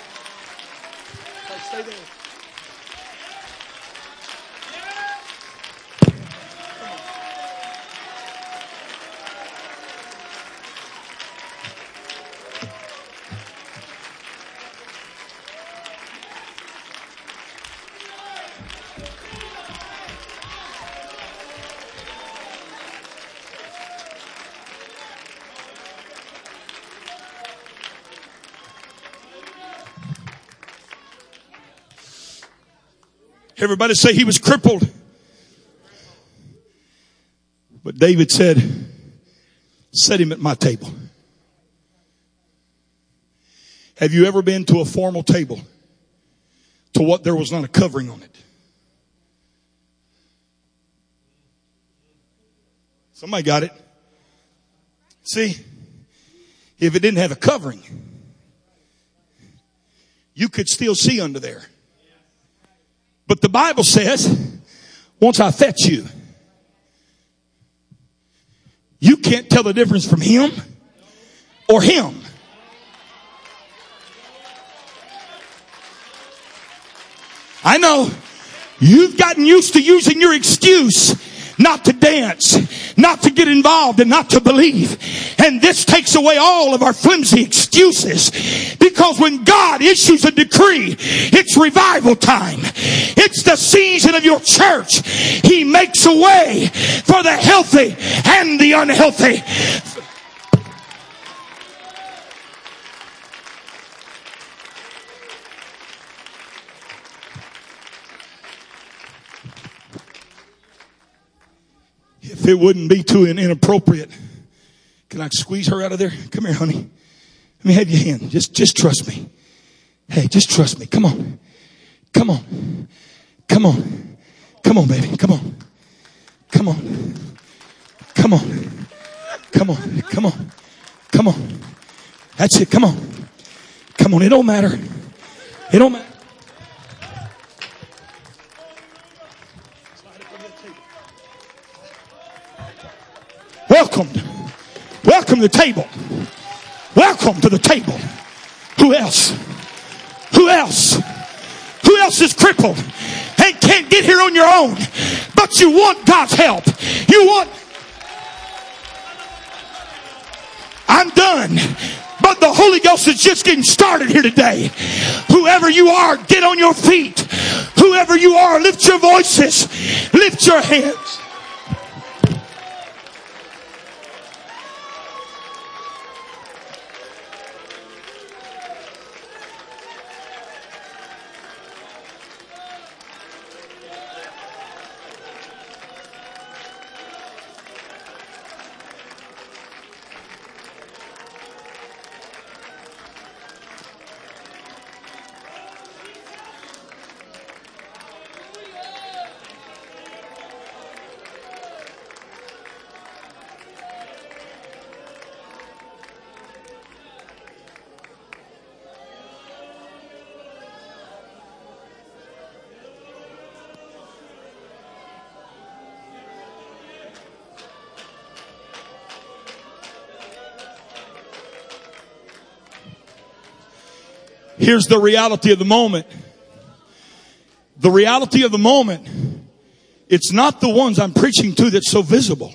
Everybody say he was crippled. But David said, set him at my table. Have you ever been to a formal table to what there was not a covering on it? Somebody got it. See, if it didn't have a covering, you could still see under there. But the Bible says, once I fetch you, you can't tell the difference from him or him. I know you've gotten used to using your excuse not to dance, not to get involved and not to believe. And this takes away all of our flimsy excuses because when God issues a decree, it's revival time. It's the season of your church. He makes a way for the healthy and the unhealthy. If it wouldn't be too inappropriate, can I squeeze her out of there? Come here, honey. Let me have your hand. Just, just trust me. Hey, just trust me. Come on. Come on. Come on. Come on, baby. Come on. Come on. Come on. Come on. Come on. Come on. That's it. Come on. Come on. It don't matter. It don't matter. Welcome. Welcome to the table. Welcome to the table. Who else? Who else? Who else is crippled and can't get here on your own? But you want God's help. You want. I'm done. But the Holy Ghost is just getting started here today. Whoever you are, get on your feet. Whoever you are, lift your voices, lift your hands. Here's the reality of the moment. The reality of the moment, it's not the ones I'm preaching to that's so visible.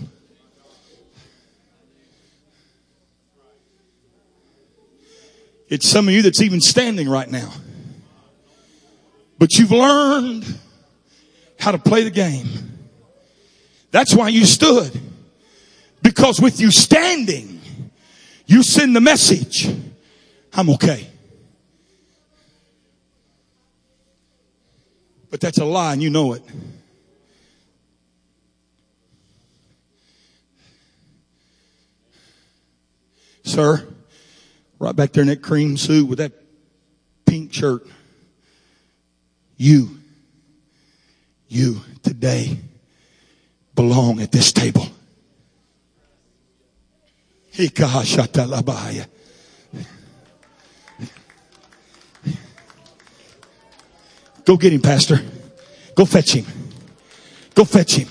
It's some of you that's even standing right now. But you've learned how to play the game. That's why you stood. Because with you standing, you send the message, I'm okay. But that's a lie and you know it. Sir, right back there in that cream suit with that pink shirt. You, you today belong at this table. Go get him, Pastor. Go fetch him. Go fetch him.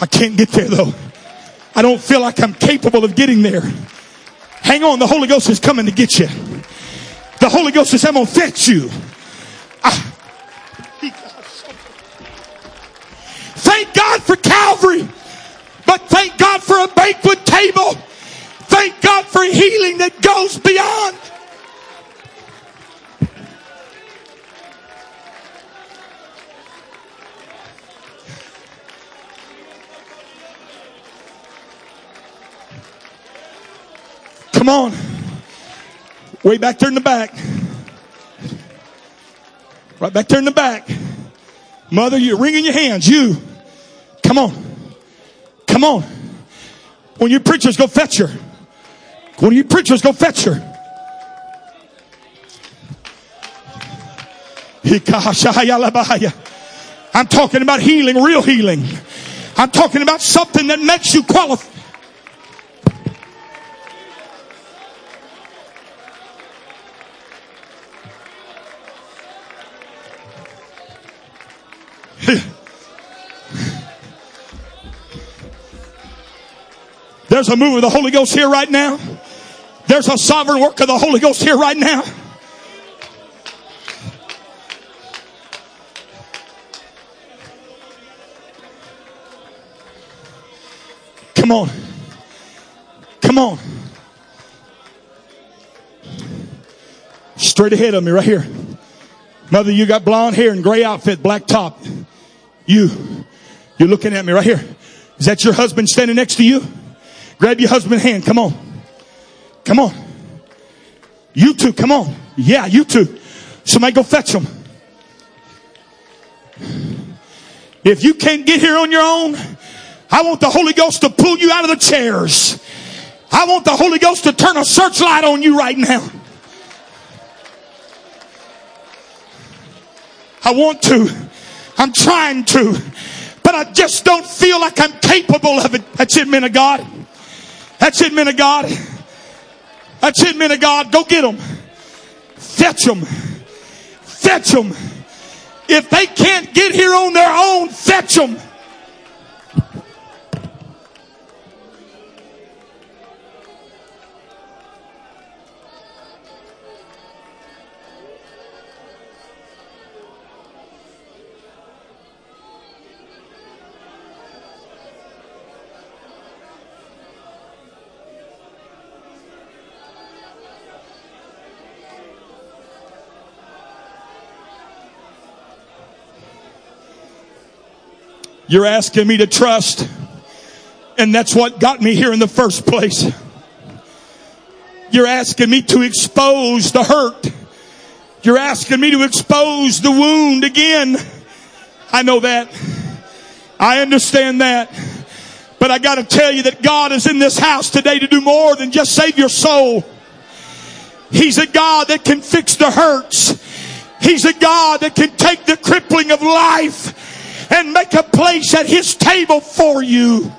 I can't get there though. I don't feel like I'm capable of getting there. Hang on, the Holy Ghost is coming to get you. The Holy Ghost says, I'm going to fetch you. I... Thank God for Calvary, but thank God for a banquet table Thank God for healing that goes beyond. Come on. Way back there in the back. Right back there in the back. Mother, you're wringing your hands. You. Come on. Come on. When you preachers go fetch her. When you preachers go fetch her. I'm talking about healing, real healing. I'm talking about something that makes you qualified. There's a move of the Holy Ghost here right now. There's a sovereign work of the Holy Ghost here right now. Come on. Come on. Straight ahead of me, right here. Mother, you got blonde hair and gray outfit, black top. You, you're looking at me right here. Is that your husband standing next to you? Grab your husband's hand. Come on. Come on. You two, come on. Yeah, you two. Somebody go fetch them. If you can't get here on your own, I want the Holy Ghost to pull you out of the chairs. I want the Holy Ghost to turn a searchlight on you right now. I want to. I'm trying to. But I just don't feel like I'm capable of it. That's it, men of God. That's it, men of God. That's it, men of God. Go get them. Fetch them. Fetch them. If they can't get here on their own, fetch them. You're asking me to trust. And that's what got me here in the first place. You're asking me to expose the hurt. You're asking me to expose the wound again. I know that. I understand that. But I gotta tell you that God is in this house today to do more than just save your soul. He's a God that can fix the hurts. He's a God that can take the crippling of life and make a place at His table for you.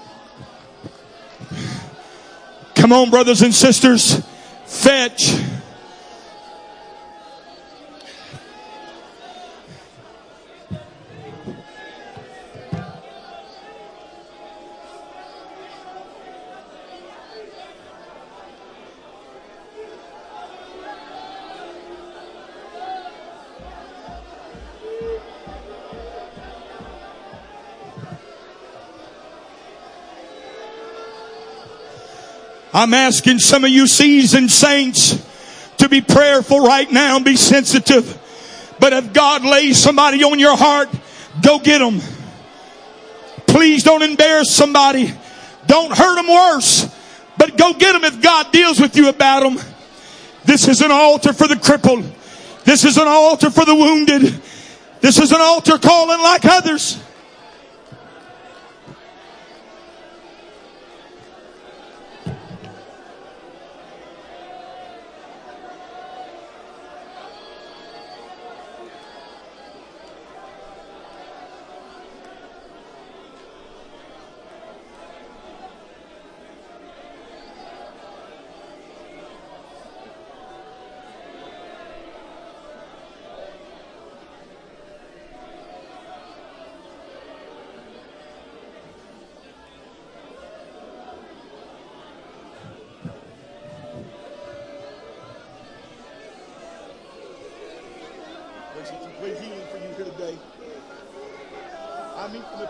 Come on, brothers and sisters. Fetch. I'm asking some of you seasoned saints to be prayerful right now and be sensitive. But if God lays somebody on your heart, go get them. Please don't embarrass somebody. Don't hurt them worse. But go get them if God deals with you about them. This is an altar for the crippled. This is an altar for the wounded. This is an altar calling like others.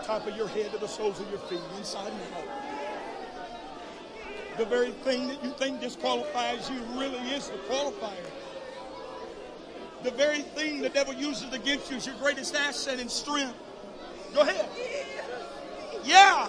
Top of your head to the soles of your feet, inside and out. The very thing that you think disqualifies you really is the qualifier. The very thing the devil uses against you is your greatest asset and strength. Go ahead. Yeah.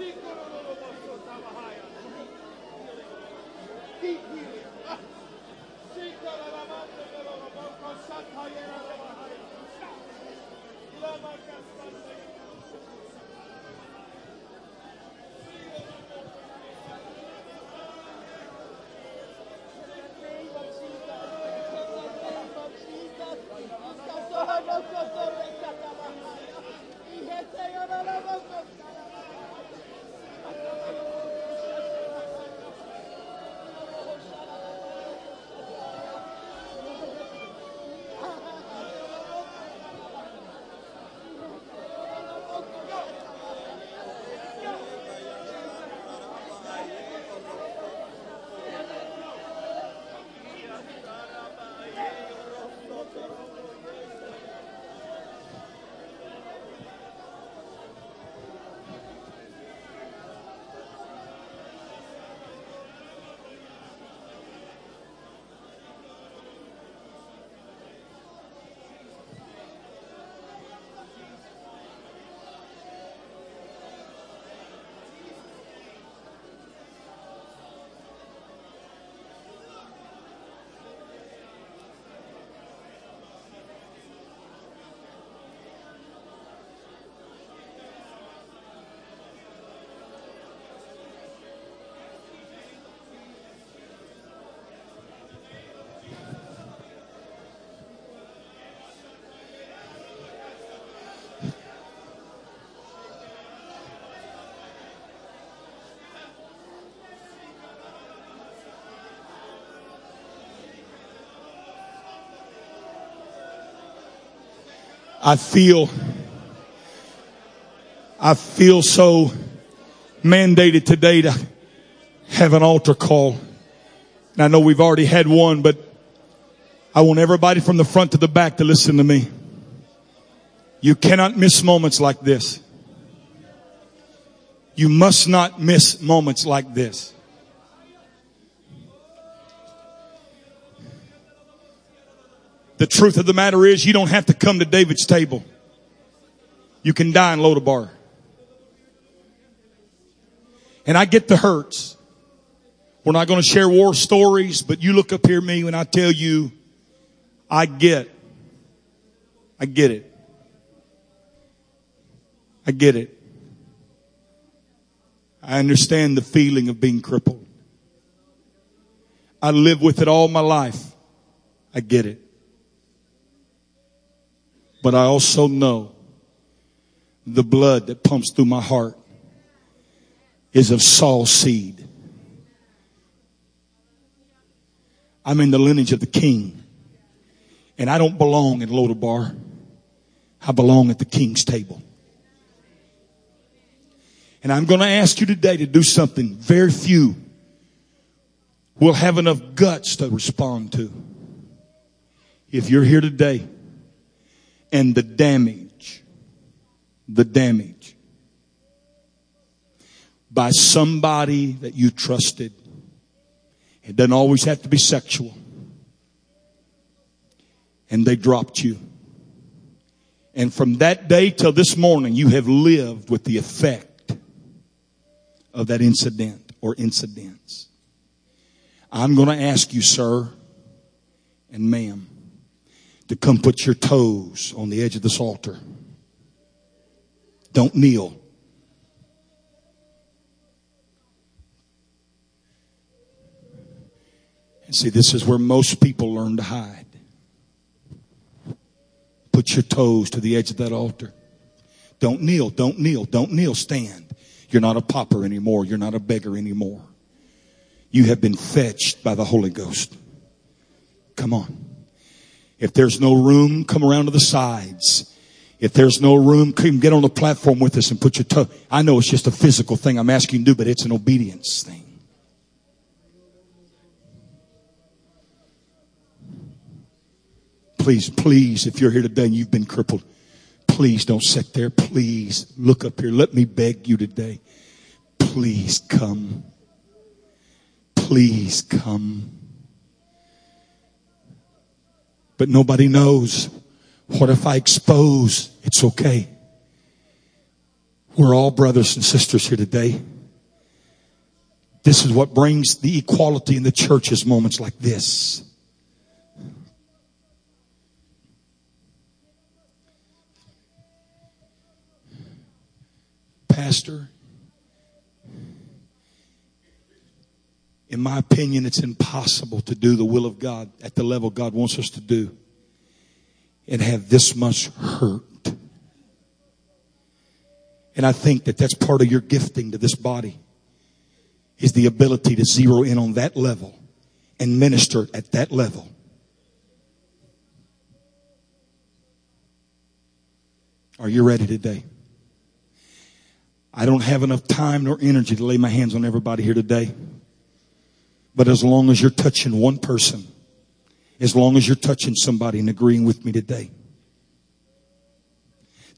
Deep healing. I feel, I feel so mandated today to have an altar call. And I know we've already had one, but I want everybody from the front to the back to listen to me. You cannot miss moments like this. You must not miss moments like this. The truth of the matter is you don't have to come to David's table. You can die in Lodebar. And I get the hurts. We're not going to share war stories, but you look up here me when I tell you, I get, I get it. I get it. I understand the feeling of being crippled. I live with it all my life. I get it. But I also know the blood that pumps through my heart is of Saul's seed. I'm in the lineage of the king. And I don't belong in Lodebar. I belong at the king's table. And I'm going to ask you today to do something very few will have enough guts to respond to. If you're here today and the damage, the damage by somebody that you trusted. It doesn't always have to be sexual. And they dropped you. And from that day till this morning, you have lived with the effect of that incident or incidents. I'm going to ask you, sir and ma'am, to come put your toes on the edge of this altar. Don't kneel. And see, this is where most people learn to hide. Put your toes to the edge of that altar. Don't kneel, don't kneel, don't kneel, stand. You're not a pauper anymore. You're not a beggar anymore. You have been fetched by the Holy Ghost. Come on. If there's no room, come around to the sides. If there's no room, come get on the platform with us and put your toe. I know it's just a physical thing I'm asking you to do, but it's an obedience thing. Please, please, if you're here today and you've been crippled, please don't sit there. Please look up here. Let me beg you today. Please come. Please come but nobody knows. What if I expose? It's okay. We're all brothers and sisters here today. This is what brings the equality in the church is moments like this. Pastor, in my opinion, it's impossible to do the will of God at the level God wants us to do and have this much hurt. And I think that that's part of your gifting to this body is the ability to zero in on that level and minister at that level. Are you ready today? I don't have enough time nor energy to lay my hands on everybody here today. But as long as you're touching one person, as long as you're touching somebody and agreeing with me today,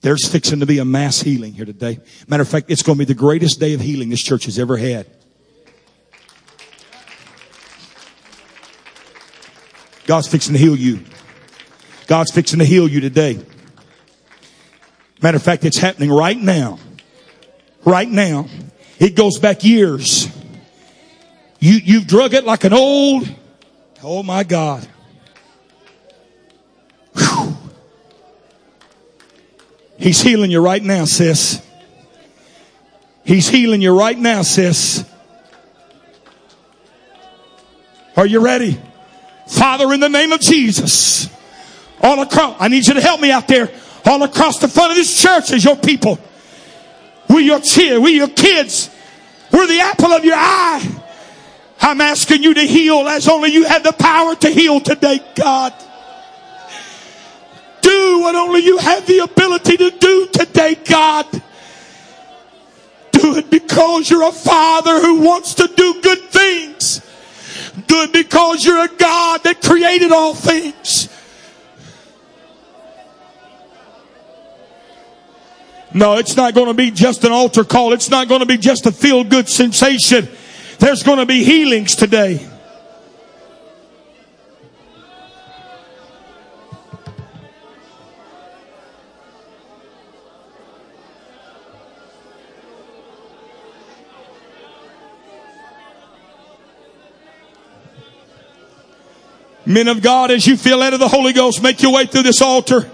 there's fixing to be a mass healing here today. Matter of fact, it's going to be the greatest day of healing this church has ever had. God's fixing to heal you. God's fixing to heal you today. Matter of fact, it's happening right now. Right now. It goes back years. You, you've drug it like an old, oh my God. Whew. He's healing you right now, sis. He's healing you right now, sis. Are you ready? Father, in the name of Jesus, all across, I need you to help me out there. All across the front of this church is your people. We're your cheer. We're your kids. We're the apple of your eye. I'm asking you to heal as only you have the power to heal today, God. Do what only you have the ability to do today, God. Do it because you're a father who wants to do good things. Do it because you're a God that created all things. No, it's not going to be just an altar call. It's not going to be just a feel good sensation. There's going to be healings today. Men of God, as you feel led of the Holy Ghost, make your way through this altar.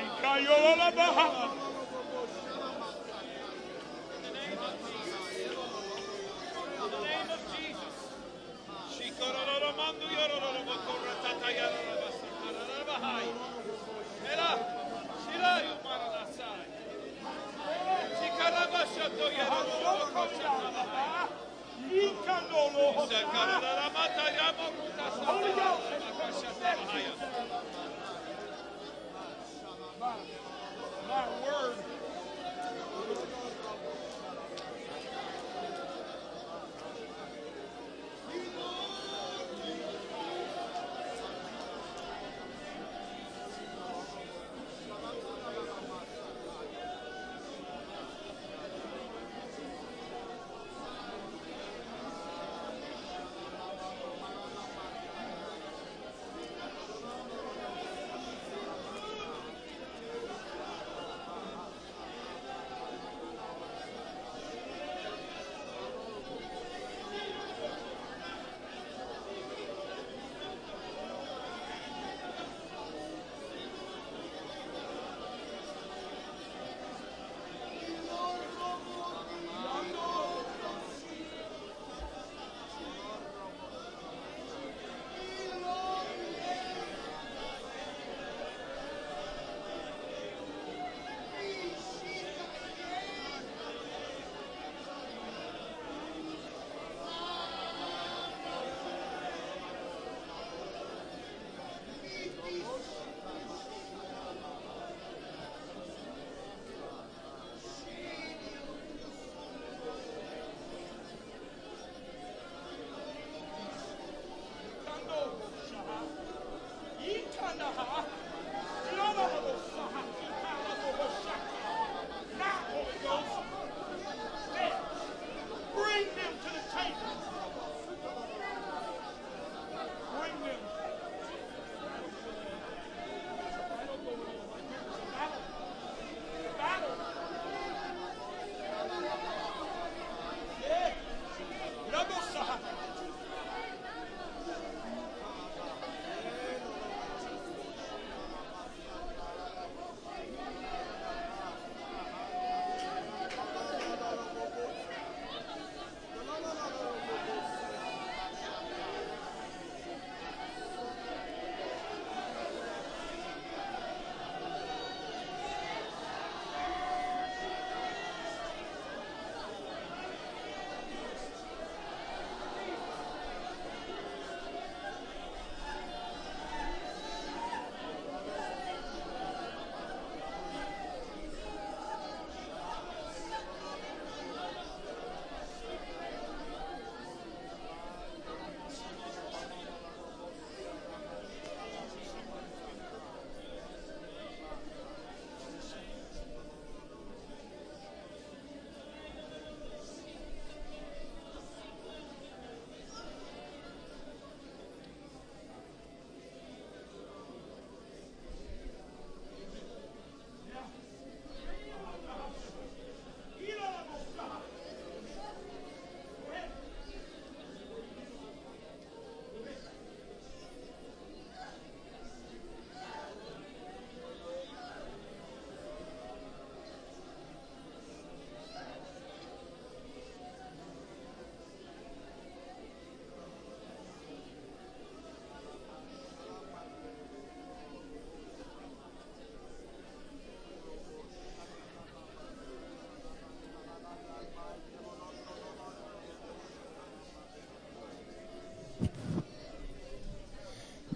Ikayololabaha.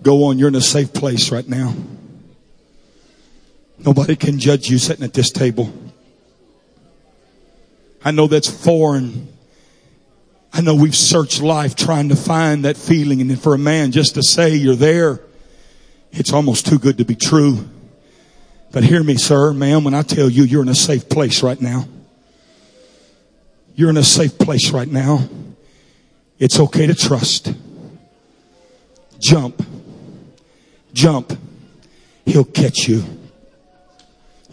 Go on. You're in a safe place right now. Nobody can judge you sitting at this table. I know that's foreign. I know we've searched life trying to find that feeling and for a man just to say you're there, it's almost too good to be true. But hear me, sir, ma'am, when I tell you you're in a safe place right now. You're in a safe place right now. It's okay to trust. Jump. Jump. He'll catch you.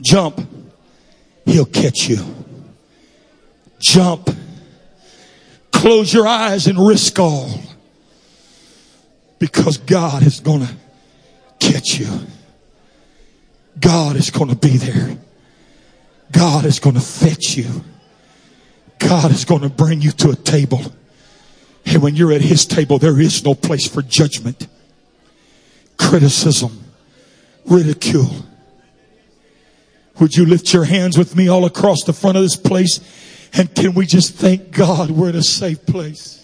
Jump. He'll catch you. Jump. Close your eyes and risk all. Because God is going to catch you. God is going to be there. God is going to fetch you. God is going to bring you to a table. And when you're at his table, there is no place for judgment, criticism, ridicule. Would you lift your hands with me all across the front of this place? And can we just thank God we're in a safe place?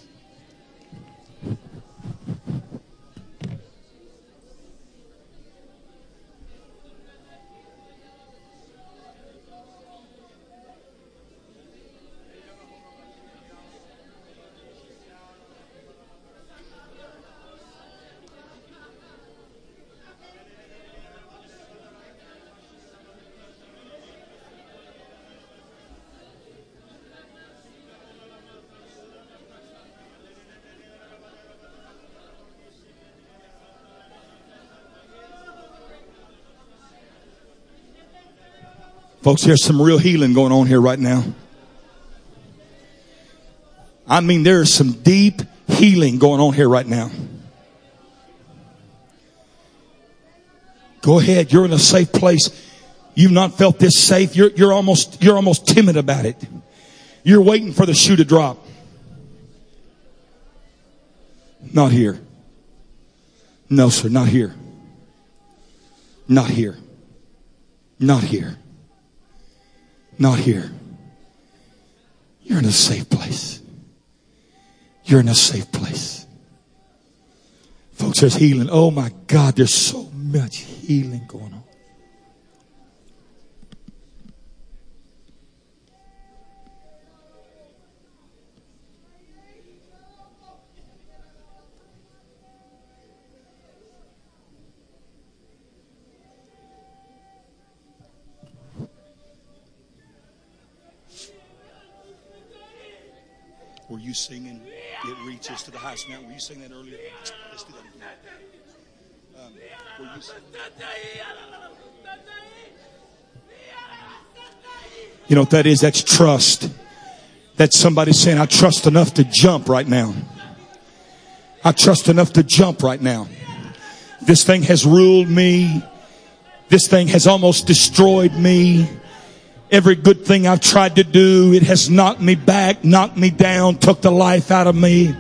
Folks, there's some real healing going on here right now. I mean, there is some deep healing going on here right now. Go ahead. You're in a safe place. You've not felt this safe. You're, you're almost, you're almost timid about it. You're waiting for the shoe to drop. Not here. No, sir, not here. Not here. Not here. Not here. You're in a safe place. You're in a safe place. Folks, there's healing. Oh my God, there's so much healing going on. Were you singing It Reaches to the Highest Mountain? Were you singing that earlier? Let's do that. Um, were you You know what that is? That's trust. That's somebody saying, I trust enough to jump right now. I trust enough to jump right now. This thing has ruled me. This thing has almost destroyed me. Every good thing I've tried to do, it has knocked me back, knocked me down, took the life out of me.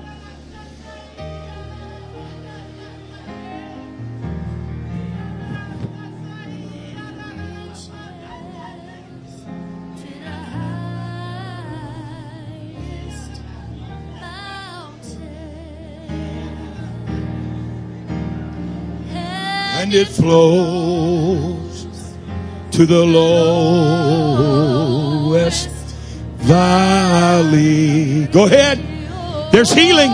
And it flows to the lowest valley. Go ahead. There's healing.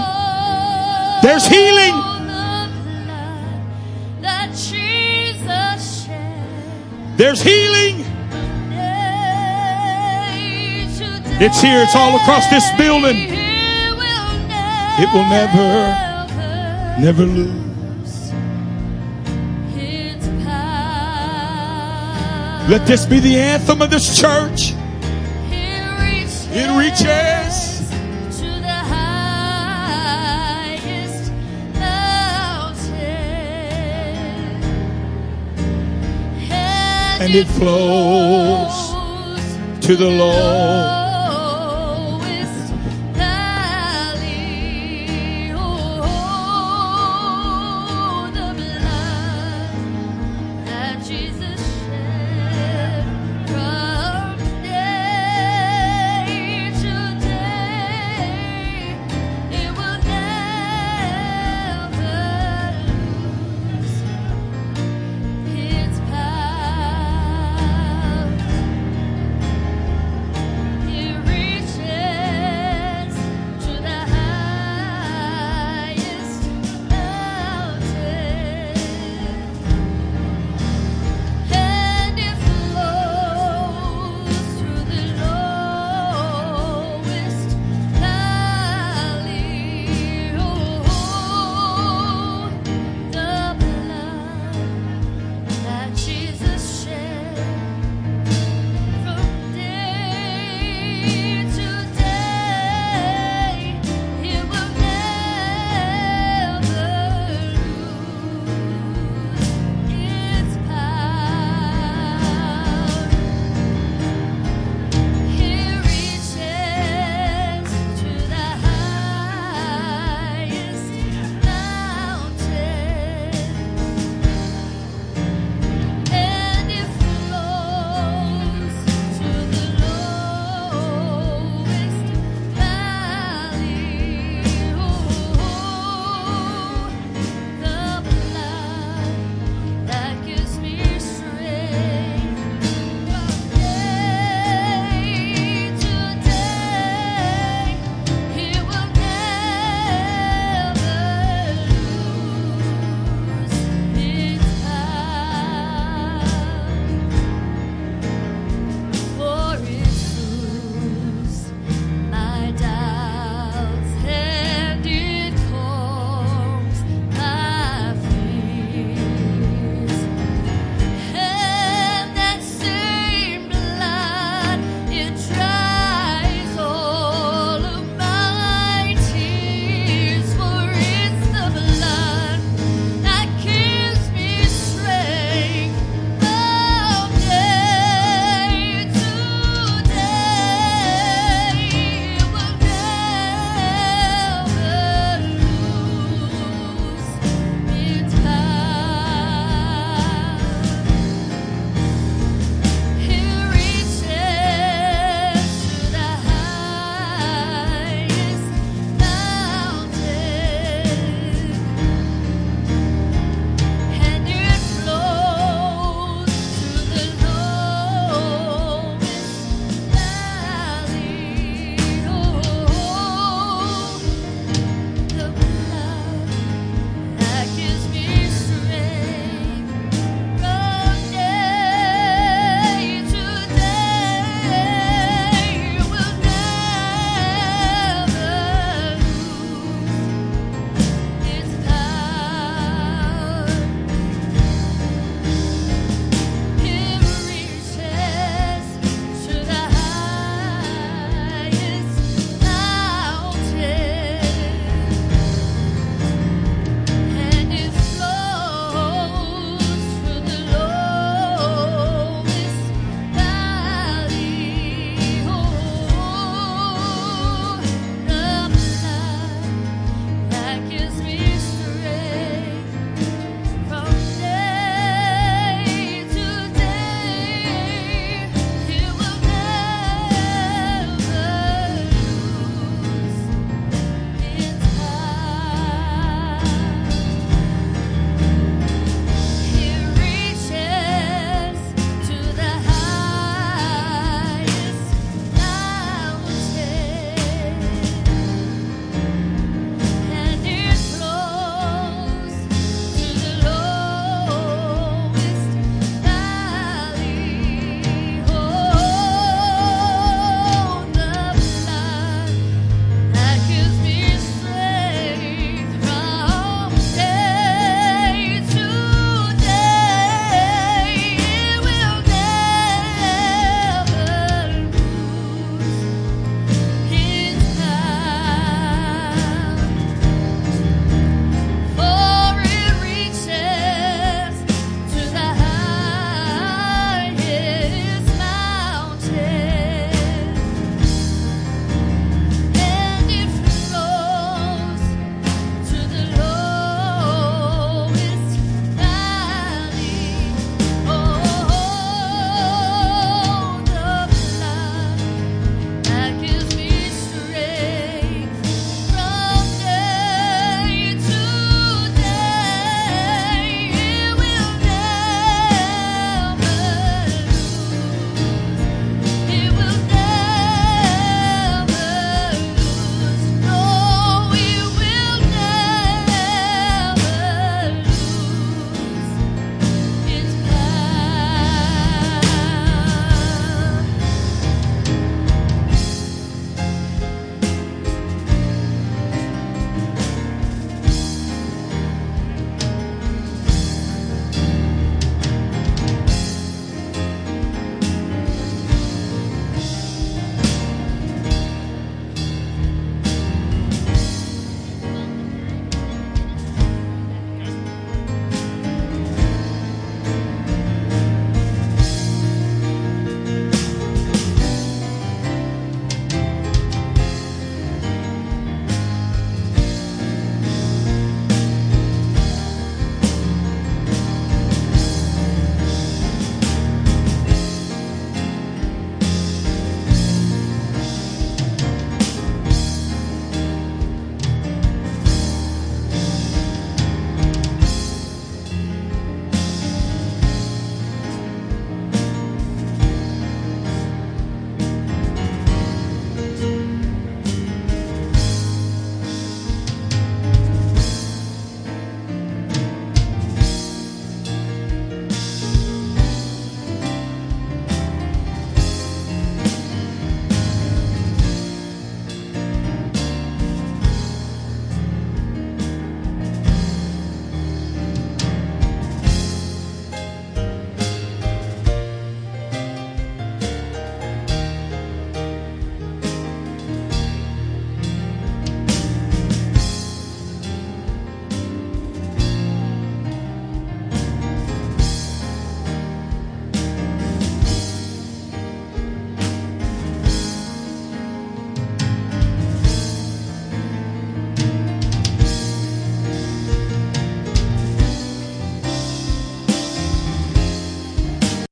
There's healing. There's healing. It's here. It's all across this building. It will never, never lose. Let this be the anthem of this church. It reaches. to the highest mountain, And it flows to the low